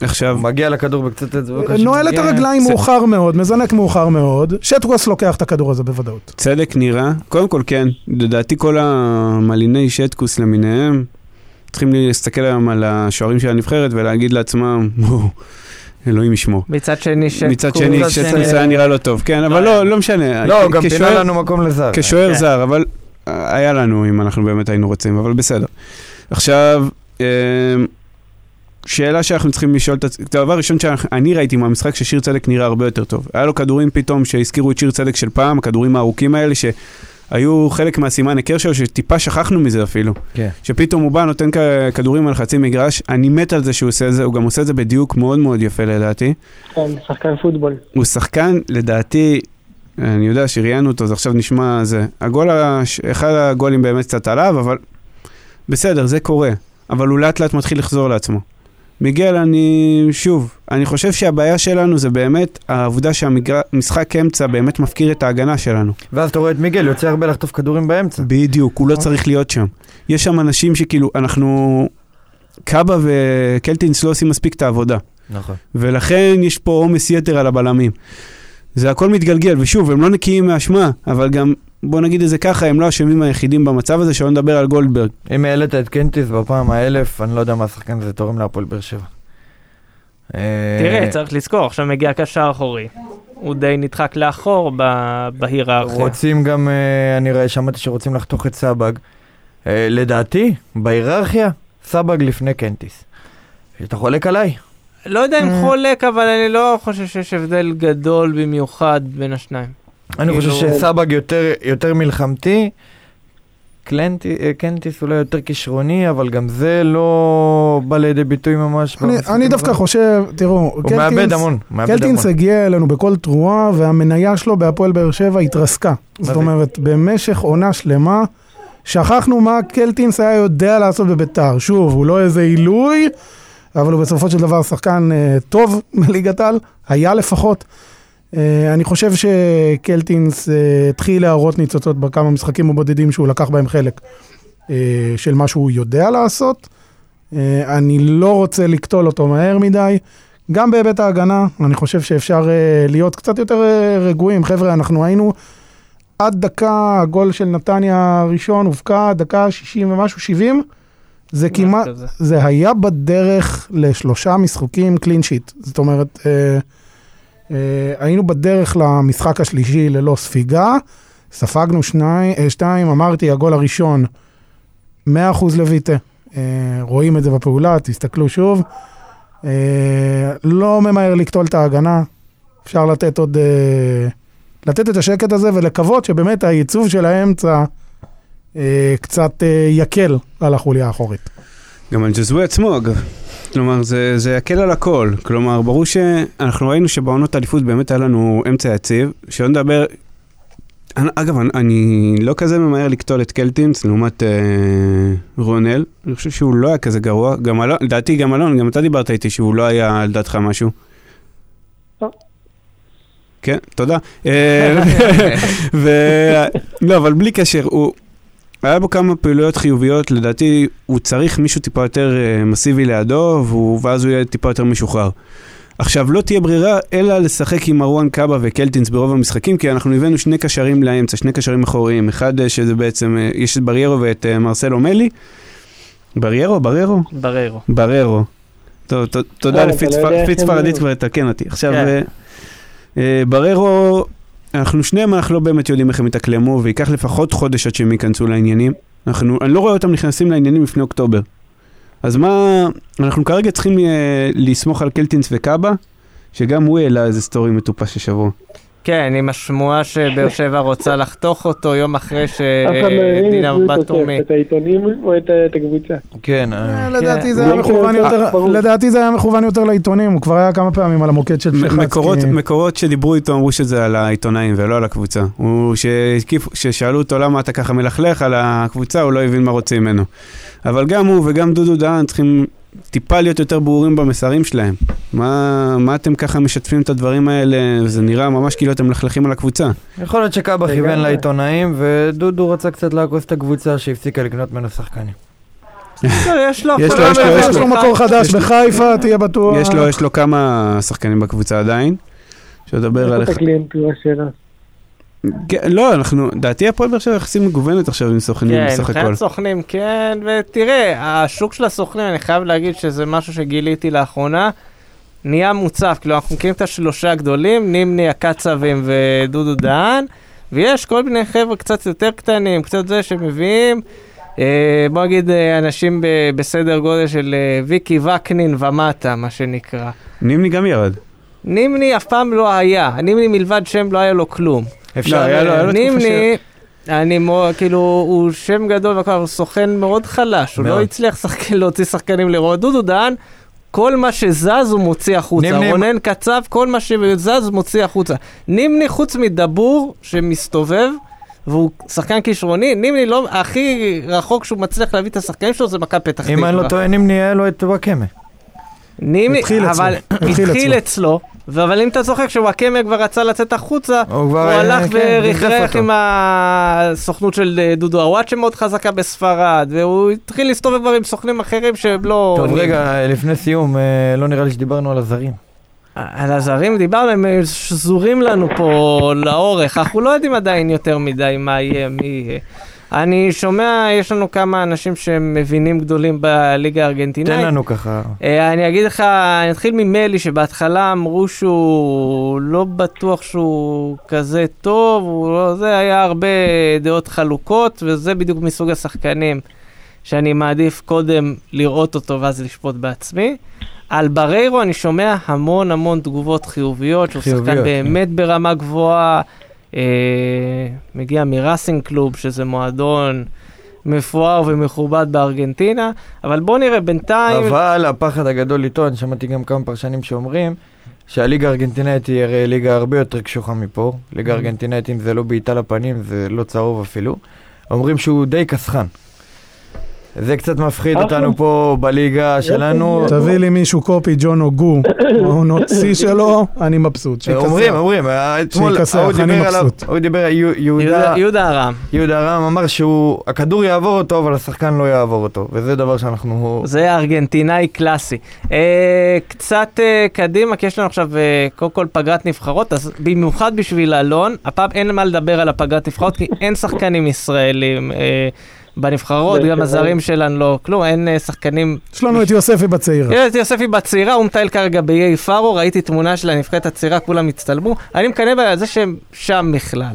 עכשיו, מגיע לכדור בקצת אצבעות. נועל את הרגליים מאוחר מאוד, מזנק מאוחר מאוד. שטקוס לוקח את הכדור הזה בוודאות. צדק נראה, קודם כל כן, לדעתי כל המליני שטקוס למיניהם, צריכים להסתכל היום על השוערים של הנבחרת ולהגיד לעצמם, "וואו, אלוהים ישמור. מצד שני, שטקוס. מצד שני, שטקוס היה נראה לא טוב, כן, אבל לא לא, משנה. לא, הוא גם פינה לנו מקום לזר. כשוער כן. זר, אבל אה, היה לנו אם אנחנו באמת היינו רוצים, אבל בסדר. עכשיו, אה, שאלה שאנחנו צריכים לשאול את עצמנו, הדבר הראשון שאני ראיתי מהמשחק ששיר צדק נראה הרבה יותר טוב. היה לו כדורים פתאום שהזכירו את שיר צדק של פעם, הכדורים הארוכים האלה שהיו חלק מהסימן היכר שלו, שטיפה שכחנו מזה אפילו. כן. שפתאום הוא בא, נותן כ- כדורים על חצי מגרש, אני מת על זה שהוא עושה את זה, הוא גם עושה את זה בדיוק מאוד מאוד יפה לדעתי. כן, שחקן פוטבול. הוא שחקן, לדעתי, אני יודע שראיינו אותו, זה עכשיו נשמע זה. הגול, הש... אחד הגולים באמת קצת עליו, אבל בסדר, זה קורה. אבל הוא לאט לאט מתחיל לחזור לעצמו. מיגל, אני, שוב, אני חושב שהבעיה שלנו זה באמת העובדה שהמשחק אמצע באמת מפקיר את ההגנה שלנו. ואז אתה רואה את מיגל יוצא הרבה לחטוף כדורים באמצע. בדיוק, הוא לא צריך להיות שם. יש שם אנשים שכאילו, אנחנו... קאבה וקלטינס לא עושים מספיק את העבודה. נכון. ולכן יש פה עומס יתר על הבלמים. זה הכל מתגלגל, ושוב, הם לא נקיים מאשמה, אבל גם, בוא נגיד את זה ככה, הם לא אשמים היחידים במצב הזה, שלא נדבר על גולדברג. אם העלית את קנטיס בפעם האלף, אני לא יודע מה השחקן הזה תורם להפועל באר שבע. אה, תראה, צריך לזכור, עכשיו מגיע קשר אחורי. הוא די נדחק לאחור בהיררכיה. רוצים גם, אה, אני רואה, שמעתי שרוצים לחתוך את סבג. אה, לדעתי, בהיררכיה, סבג לפני קנטיס. אתה חולק עליי? לא יודע אם אה. חולק, אבל אני לא חושב שיש הבדל גדול במיוחד בין השניים. אני חושב כאילו- שסבג יותר, יותר מלחמתי, קלנטי, אה, קנטיס אולי יותר כישרוני, אבל גם זה לא בא לידי ביטוי ממש. אני- אני דווקא. חושב, תראו, הוא מאבד קלטינס- המון, מאבד המון. קלטינס הגיע אלינו בכל תרועה, והמניה שלו בהפועל באר שבע התרסקה. זאת. אומרת, במשך עונה שלמה, שכחנו מה קלטינס היה יודע לעשות בביתר. שוב, הוא לא איזה עילוי, אבל הוא בסופו של דבר שחקן אה, טוב מליגת על, היה לפחות. אה, אני חושב שקלטינס אה, התחיל להראות ניצוצות בכמה משחקים הבודדים שהוא לקח בהם חלק של מה שהוא יודע לעשות. אני לא רוצה לקטול אותו מהר מדי. גם בהיבט ההגנה, אני חושב שאפשר להיות קצת יותר רגועים. חבר'ה, אנחנו היינו עד דקה, הגול של נתניה הראשון הובקע, דקה 60 ומשהו, 70. זה כמעט, כזה. זה היה בדרך לשלושה משחקים קלין שיט. זאת אומרת, uh, אה, היינו בדרך למשחק השלישי ללא ספיגה, ספגנו שני, אה, שתיים, אמרתי, הגול הראשון, 100% לויטה. אה, רואים את זה בפעולה, תסתכלו שוב. אה, לא ממהר לקטול את ההגנה, אפשר לתת עוד... אה, לתת את השקט הזה ולקוות שבאמת הייצוב של האמצע אה, קצת אה, יקל על החוליה האחורית. גם על ג'זווה עצמו, אגב. כלומר, זה, זה יקל על הכל. כלומר, ברור שאנחנו ראינו שבעונות האליפות באמת היה לנו אמצע יציב, שלא נדבר... אני- אגב, אני, אני לא כזה ממהר לקטול את קלטינס לעומת אה, רונל. אני חושב שהוא לא היה כזה גרוע. גם אלון, לדעתי גם אלון, גם אתה דיברת איתי שהוא לא היה על דעתך משהו. כן, תודה. אה, ו... לא, אבל בלי קשר, הוא... היה בו כמה פעילויות חיוביות, לדעתי הוא צריך מישהו טיפה יותר אה, מסיבי לידו, והוא, ואז הוא יהיה טיפה יותר משוחרר. עכשיו, לא תהיה ברירה אלא לשחק עם מרואן קאבה וקלטינס ברוב המשחקים, כי אנחנו הבאנו שני קשרים לאמצע, שני קשרים אחוריים. אחד אה, שזה בעצם, אה, יש את בריירו ואת מרסלו מלי. בריירו? בריירו? בררו. בררו. טוב, תודה לפי אתה לא ספרדית. כבר תתקן אותי. עכשיו, כן. אנחנו שניהם אנחנו לא באמת יודעים איך הם יתאקלמו, וייקח לפחות חודש עד שהם ייכנסו לעניינים. אנחנו, אני לא רואה אותם נכנסים לעניינים לפני אוקטובר. אז מה, אנחנו כרגע צריכים אה, לסמוך על קלטינס וקאבה, שגם הוא העלה איזה סטורי מטופש השבוע. כן, עם השמועה שבאר שבע רוצה לחתוך אותו יום אחרי לא שדינה בתומי. את העיתונים או את הקבוצה. כן, אה, אה, לדעתי זה כן. היה מכוון יותר, ברור. לדעתי זה היה מכוון יותר לעיתונים, הוא כבר היה כמה פעמים על המוקד של שחצקי. מקורות, שדיברו איתו אמרו שזה על העיתונאים ולא על הקבוצה. הוא, שהקיף- ששאלו אותו למה אתה ככה מלכלך על הקבוצה, הוא לא הבין מה רוצים ממנו. אבל גם הוא וגם דודו דהן צריכים טיפה להיות יותר ברורים במסרים שלהם. מה, מה אתם ככה משתפים את הדברים האלה? זה נראה ממש כאילו אתם מלכלכים על הקבוצה. יכול להיות שקאבה. כיוון לעיתונאים, ודודו רצה קצת לעקוץ את הקבוצה שהפסיקה לקנות ממנו שחקנים. לא, יש לו יש לו- הפעלה יש לו- מאוד יש יש לו מצליחה. מקור חדש בחיפה, תהיה בטוח. יש לו, יש לו כמה שחקנים בקבוצה עדיין. שנדבר על... איפה את הקליינטורה שלה? כן, לא, אנחנו, דעתי הפועל באר שבע יחסים מגוונת עכשיו עם סוכנים כן, בסך הכל. מבחינת סוכנים כן, ותראה, השוק של הסוכנים, אני חייב להגיד שזה משהו שגיליתי לאחרונה, נהיה מוצף, כאילו אנחנו מכירים את השלושה הגדולים, נימני, הקצבים ודודו דהן, ויש כל מיני חבר'ה קצת יותר קטנים, קצת זה שמביאים, אה, בוא נגיד אה, אנשים ב- בסדר גודל של אה, ויקי וקנין ומטה, מה שנקרא. נימני גם ירד. נימני אף פעם לא היה, נימני מלבד שם לא היה לו כלום. אפשר... לא, לו תקופה נימני, אני מאוד, כאילו, הוא שם גדול, והכל, הוא סוכן מאוד חלש, הוא. לא הצליח שחק- להוציא שחקנים לראות. דודו דהן, כל מה שזז הוא מוציא החוצה. נימני- רונן קצב, כל מה שזז הוא מוציא החוצה. נימני, חוץ מדבור שמסתובב, והוא שחקן כישרוני, נימני לא, הכי רחוק שהוא מצליח להביא את השחקנים שלו זה מכבי פתח אם אני לא תקווה. טועה, נימני היה לו את וואקמה. נימני, אבל התחיל אצלו. אבל אם אתה זוכר, כשוואקמה כבר רצה לצאת החוצה, הוא כבר... הוא אה, הלך כן, דפדף ורכרח. עם הסוכנות של אה, דודו עוואט שמאוד חזקה בספרד, והוא התחיל להסתובב כבר עם סוכנים אחרים שהם לא... טוב. רגע, לפני סיום, אה, לא נראה לי שדיברנו על הזרים. על הזרים דיברנו, הם שזורים לנו פה לאורך, אנחנו לא יודעים עדיין יותר מדי מה יהיה, מי יהיה. אני שומע, יש לנו כמה אנשים שהם מבינים גדולים בליגה הארגנטינאית. תן לנו ככה. אה, אני אגיד לך, אני אתחיל ממלי, שבהתחלה אמרו שהוא לא בטוח שהוא כזה טוב, הוא לא, זה היה הרבה דעות חלוקות, וזה בדיוק מסוג השחקנים שאני מעדיף קודם לראות אותו ואז לשפוט בעצמי. על בריירו אני שומע המון המון תגובות חיוביות, שהוא שחקן חיוביות, כן. באמת ברמה גבוהה, אה, מגיע מראסינג קלוב, שזה מועדון מפואר ומכובד בארגנטינה, אבל בוא נראה בינתיים... אבל הפחד הגדול איתו, אני שמעתי גם כמה פרשנים שאומרים שהליגה הארגנטינאית היא הרי ליגה הרבה יותר קשוחה מפה. ליגה הארגנטינאית, אם זה לא בעיטה לפנים, זה לא צהוב אפילו. אומרים שהוא די קסחן. זה קצת מפחיד. אותנו פה בליגה שלנו. תביא לי מישהו קופי, ג'ון אוגו, העונות שיא שלו, אני מבסוט. אומרים, אומרים, אתמול אני דיבר עליו. ההוא דיבר, יו- יהודה, ארם. יהודה רם אמר שהוא, הכדור יעבור אותו, אבל השחקן לא יעבור אותו, וזה דבר שאנחנו... זה ארגנטינאי קלאסי. אה, קצת אה, קדימה, כי יש לנו עכשיו אה, קודם כל פגרת נבחרות, אז במיוחד בשביל אלון, הפעם אין מה לדבר על הפגרת נבחרות, כי אין שחקנים ישראלים. בנבחרות, גם. הזרים שלנו לא כלום, אין אה, שחקנים... יש לנו את יוספי בצעירה. יש את יוספי בצעירה, הוא מטייל כרגע באיי פארו, ראיתי תמונה של הנבחרת הצעירה, כולם הצטלמו. אני מקנא על זה שהם שם בכלל.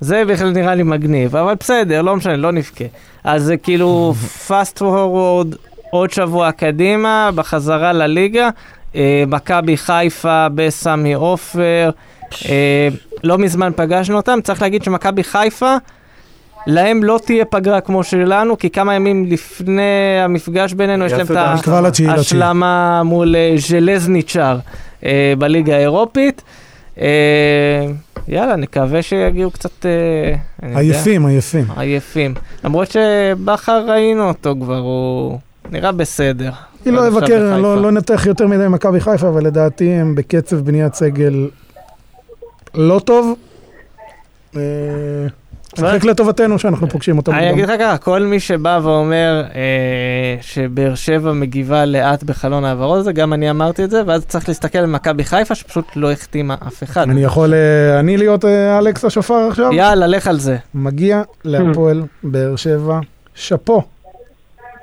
זה בכלל נראה לי מגניב, אבל בסדר, לא משנה, לא נבכה. אז זה כאילו fast forward עוד שבוע קדימה, בחזרה לליגה. אה, מכבי חיפה בסמי עופר. אה, לא מזמן פגשנו אותם, צריך להגיד שמכבי חיפה, להם לא תהיה פגרה כמו שלנו, כי כמה ימים לפני המפגש בינינו, יש להם את את ה... נקבע לתשיעי לתשיעי. השלמה מול אה, ז'לזניצ'ר אה, בליגה האירופית. אה, יאללה, נקווה שיגיעו קצת... עייפים, עייפים. עייפים. למרות שבכר ראינו אותו כבר, הוא נראה בסדר. אני לא אבקר. לא לא נתח יותר מדי מכבי חיפה, אבל לדעתי הם בקצב בניית סגל לא טוב. משחק לטובתנו שאנחנו פוגשים אותם. אני. אגיד לך ככה, כל מי שבא ואומר אה, שבאר שבע מגיבה לאט בחלון העברות הזה, גם אני אמרתי את זה, ואז צריך להסתכל על מכבי חיפה שפשוט לא החתימה אף אחד. אני יכול אה, אני להיות אה, אלכס השופר עכשיו? יאללה, לך על זה. מגיע להפועל באר שבע, שאפו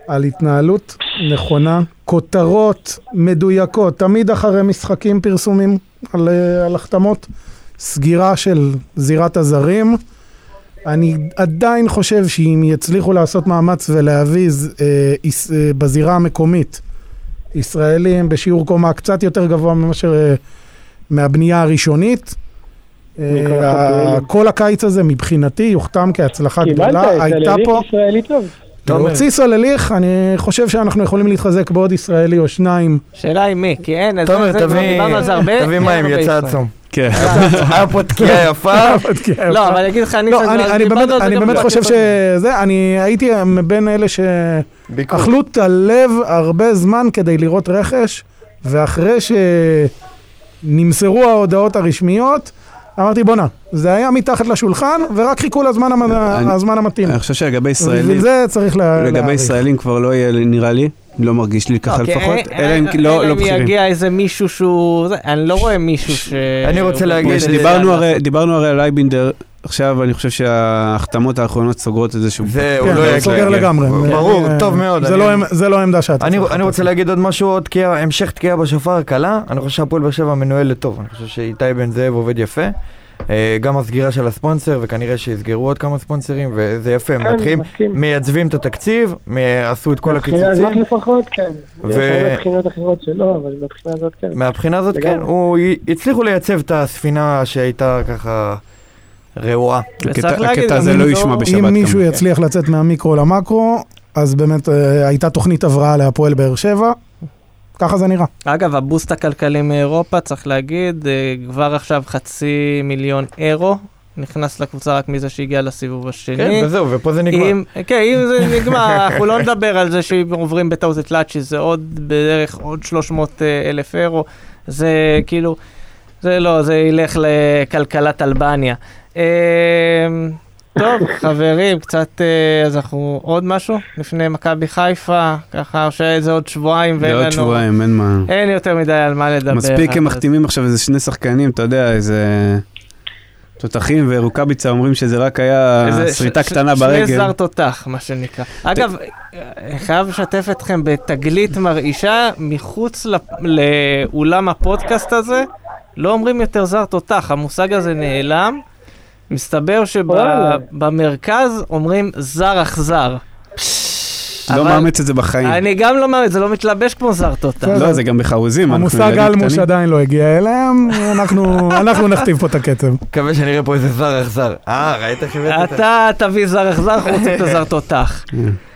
על התנהלות נכונה, כותרות מדויקות, תמיד אחרי משחקים פרסומים על, על החתמות, סגירה של זירת הזרים. אני עדיין חושב שאם יצליחו לעשות מאמץ ולהביא אה, יש, אה, בזירה המקומית ישראלים בשיעור קומה קצת יותר גבוה מאשר אה, מהבנייה הראשונית, אה. כל הקיץ הזה מבחינתי יוחתם כהצלחה קיבלת גדולה. את הייתה פה, ישראלי טוב. תומר. להוציא סולליך, אני חושב שאנחנו יכולים להתחזק בעוד ישראלי או שניים. שאלה היא מי, כי אין, אז זה כבר דיברנו על זה הרבה. תביא מים, יצא. עצום. כן. היה פה תקיעה יפה. לא, אבל אני אגיד לך, אני... לא, אני, באמת, חושב. שזה, אני הייתי מבין אלה. שאכלו את הלב הרבה זמן כדי לראות רכש, ואחרי שנמסרו ההודעות הרשמיות, אמרתי בואנה, זה היה מתחת לשולחן, ורק חיכו לזמן המתאים. אני חושב שלגבי ישראלים, זה צריך לה- לגבי להעריך. ישראלים כבר לא יהיה, נראה לי, לא מרגיש לי ככה אוקיי, לפחות, אלא אם לא אלא לא אם בכירים. יגיע איזה מישהו שהוא... זה, אני לא רואה מישהו ש... אני רוצה להגיד- זה- דיברנו הרי- על אייבינדר, עכשיו אני חושב שההחתמות האחרונות סוגרות איזשהו... זה, הוא כן, לא זה יגיע. סוגר לגמרי. ברור, אני- טוב מאוד. זה לא עמ- זה לא העמדה שאת אני, רוצה. להגיד עוד משהו, עוד המשך תקיעה בשופר קלה, אני חושב שהפועל באר שבע מנוהלת טוב, אני חושב שאיתי בן זאב עובד יפה. אה, גם הסגירה של הספונסר, וכנראה שיסגרו עוד כמה ספונסרים, וזה יפה, הם כן, מתחילים, מסכים. מייצבים את התקציב, עשו את כל מהבחינה הזאת הקיצוצים. לפחות, כן. ו-. מבחינות אחרות שלא, אבל מבחינה הזאת כן. מהבחינה הזאת כן. הוא הצליחו לייצב את הספינה שהייתה ככה רעועה. הקטע- הזה לא אם יושמע לא- בשבת אם מישהו כמובן. יצליח לצאת מהמיקרו למקרו, אז באמת אה, הייתה תוכנית הבראה להפועל באר שבע, ככה זה נראה. אגב, הבוסט הכלכלי מאירופה, צריך להגיד, אה, כבר עכשיו חצי מיליון אירו נכנס לקבוצה רק מזה שהגיע לסיבוב השני. כן, וזהו, ופה זה נגמר. אם, כן, אם זה נגמר, אנחנו לא נדבר על זה שאם עוברים בטעות את לאצ'י, זה עוד בערך עוד 300 אלף אירו, זה כאילו, זה לא, זה ילך לכלכלת אלבניה. אה, טוב, חברים, קצת, אה, אז אנחנו עוד משהו לפני מכבי חיפה, ככה, או שזה עוד שבועיים ואין זה לנו... עוד שבועיים, אין מה. אין יותר מדי על מה לדבר. מספיק הם מחתימים עכשיו איזה שני שחקנים, אתה יודע, איזה... תותחים ורוקאביצה אומרים שזה רק היה שריטה קטנה ברגל. שני זר תותח, מה שנקרא. אגב, אני חייב לשתף אתכם בתגלית מרעישה, מחוץ לאולם הפודקאסט הזה, לא אומרים יותר זר תותח, המושג הזה נעלם. מסתבר. שבמרכז אומרים זר אכזר. לא מאמץ את זה בחיים. אני גם לא מאמין, זה לא מתלבש כמו זר תותח. לא, זה גם בחרוזים. המושג אלמוש. עדיין לא הגיע אליהם, אנחנו אנחנו נכתיב פה את הקצב. מקווה שנראה פה איזה זר אכזר. אה, ראית איך הבאת את זה? אתה תביא זר אכזר, אנחנו רוצים את הזר תותח.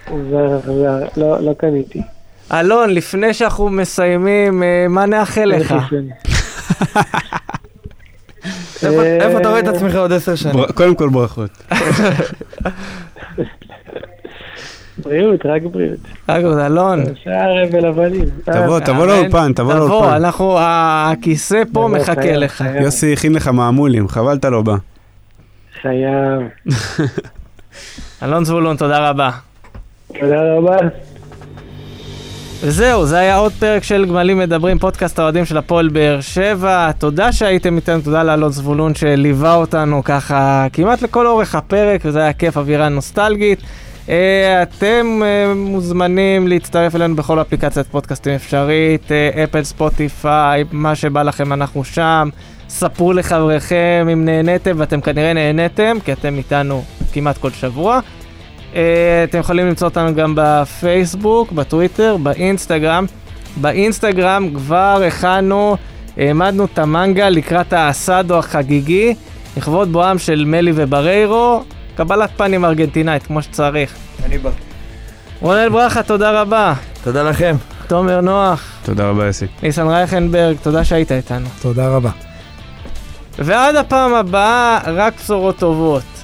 זר, זר, לא, לא קניתי. אלון, לפני שאנחנו מסיימים, אה, מה נאחל לך? איפה- אה, איפה אתה רואה את עצמך עוד עשר שנים? קודם כל ברכות. בריאות, רק בריאות. אגב, זה אלון. שער אבל אבנים. תבוא, תבוא אמן. לאולפן, תבוא תבוא, לאולפן. אנחנו, הכיסא פה תבוא, מחכה לך. יוסי הכין לך מעמולים, חבל אתה לא בא. חייב. אלון זבולון, תודה רבה. תודה רבה. וזהו, זה היה עוד פרק של גמלים מדברים, פודקאסט האוהדים של הפועל באר שבע. תודה שהייתם איתנו, תודה לאלון זבולון שליווה אותנו ככה כמעט לכל אורך הפרק, וזה היה כיף, אווירה נוסטלגית. אה, אתם אה, מוזמנים להצטרף אלינו בכל אפליקציית פודקאסטים אפשרית, אה, אפל, ספוטיפיי, מה שבא לכם אנחנו שם. ספרו לחבריכם אם נהניתם, ואתם כנראה נהניתם, כי אתם איתנו כמעט כל שבוע. אה, אתם יכולים למצוא אותנו גם בפייסבוק, בטוויטר, באינסטגרם. באינסטגרם כבר הכנו, העמדנו את המנגה לקראת האסדו החגיגי, לכבוד בואם של מלי ובריירו, קבלת פנים ארגנטינאית, כמו שצריך. אני בא. רונל ברכה, תודה רבה. תודה לכם. תומר נוח, תודה רבה, יסי. ניסן רייכנברג, תודה שהיית איתנו. תודה רבה. ועד הפעם הבאה, רק בשורות טובות.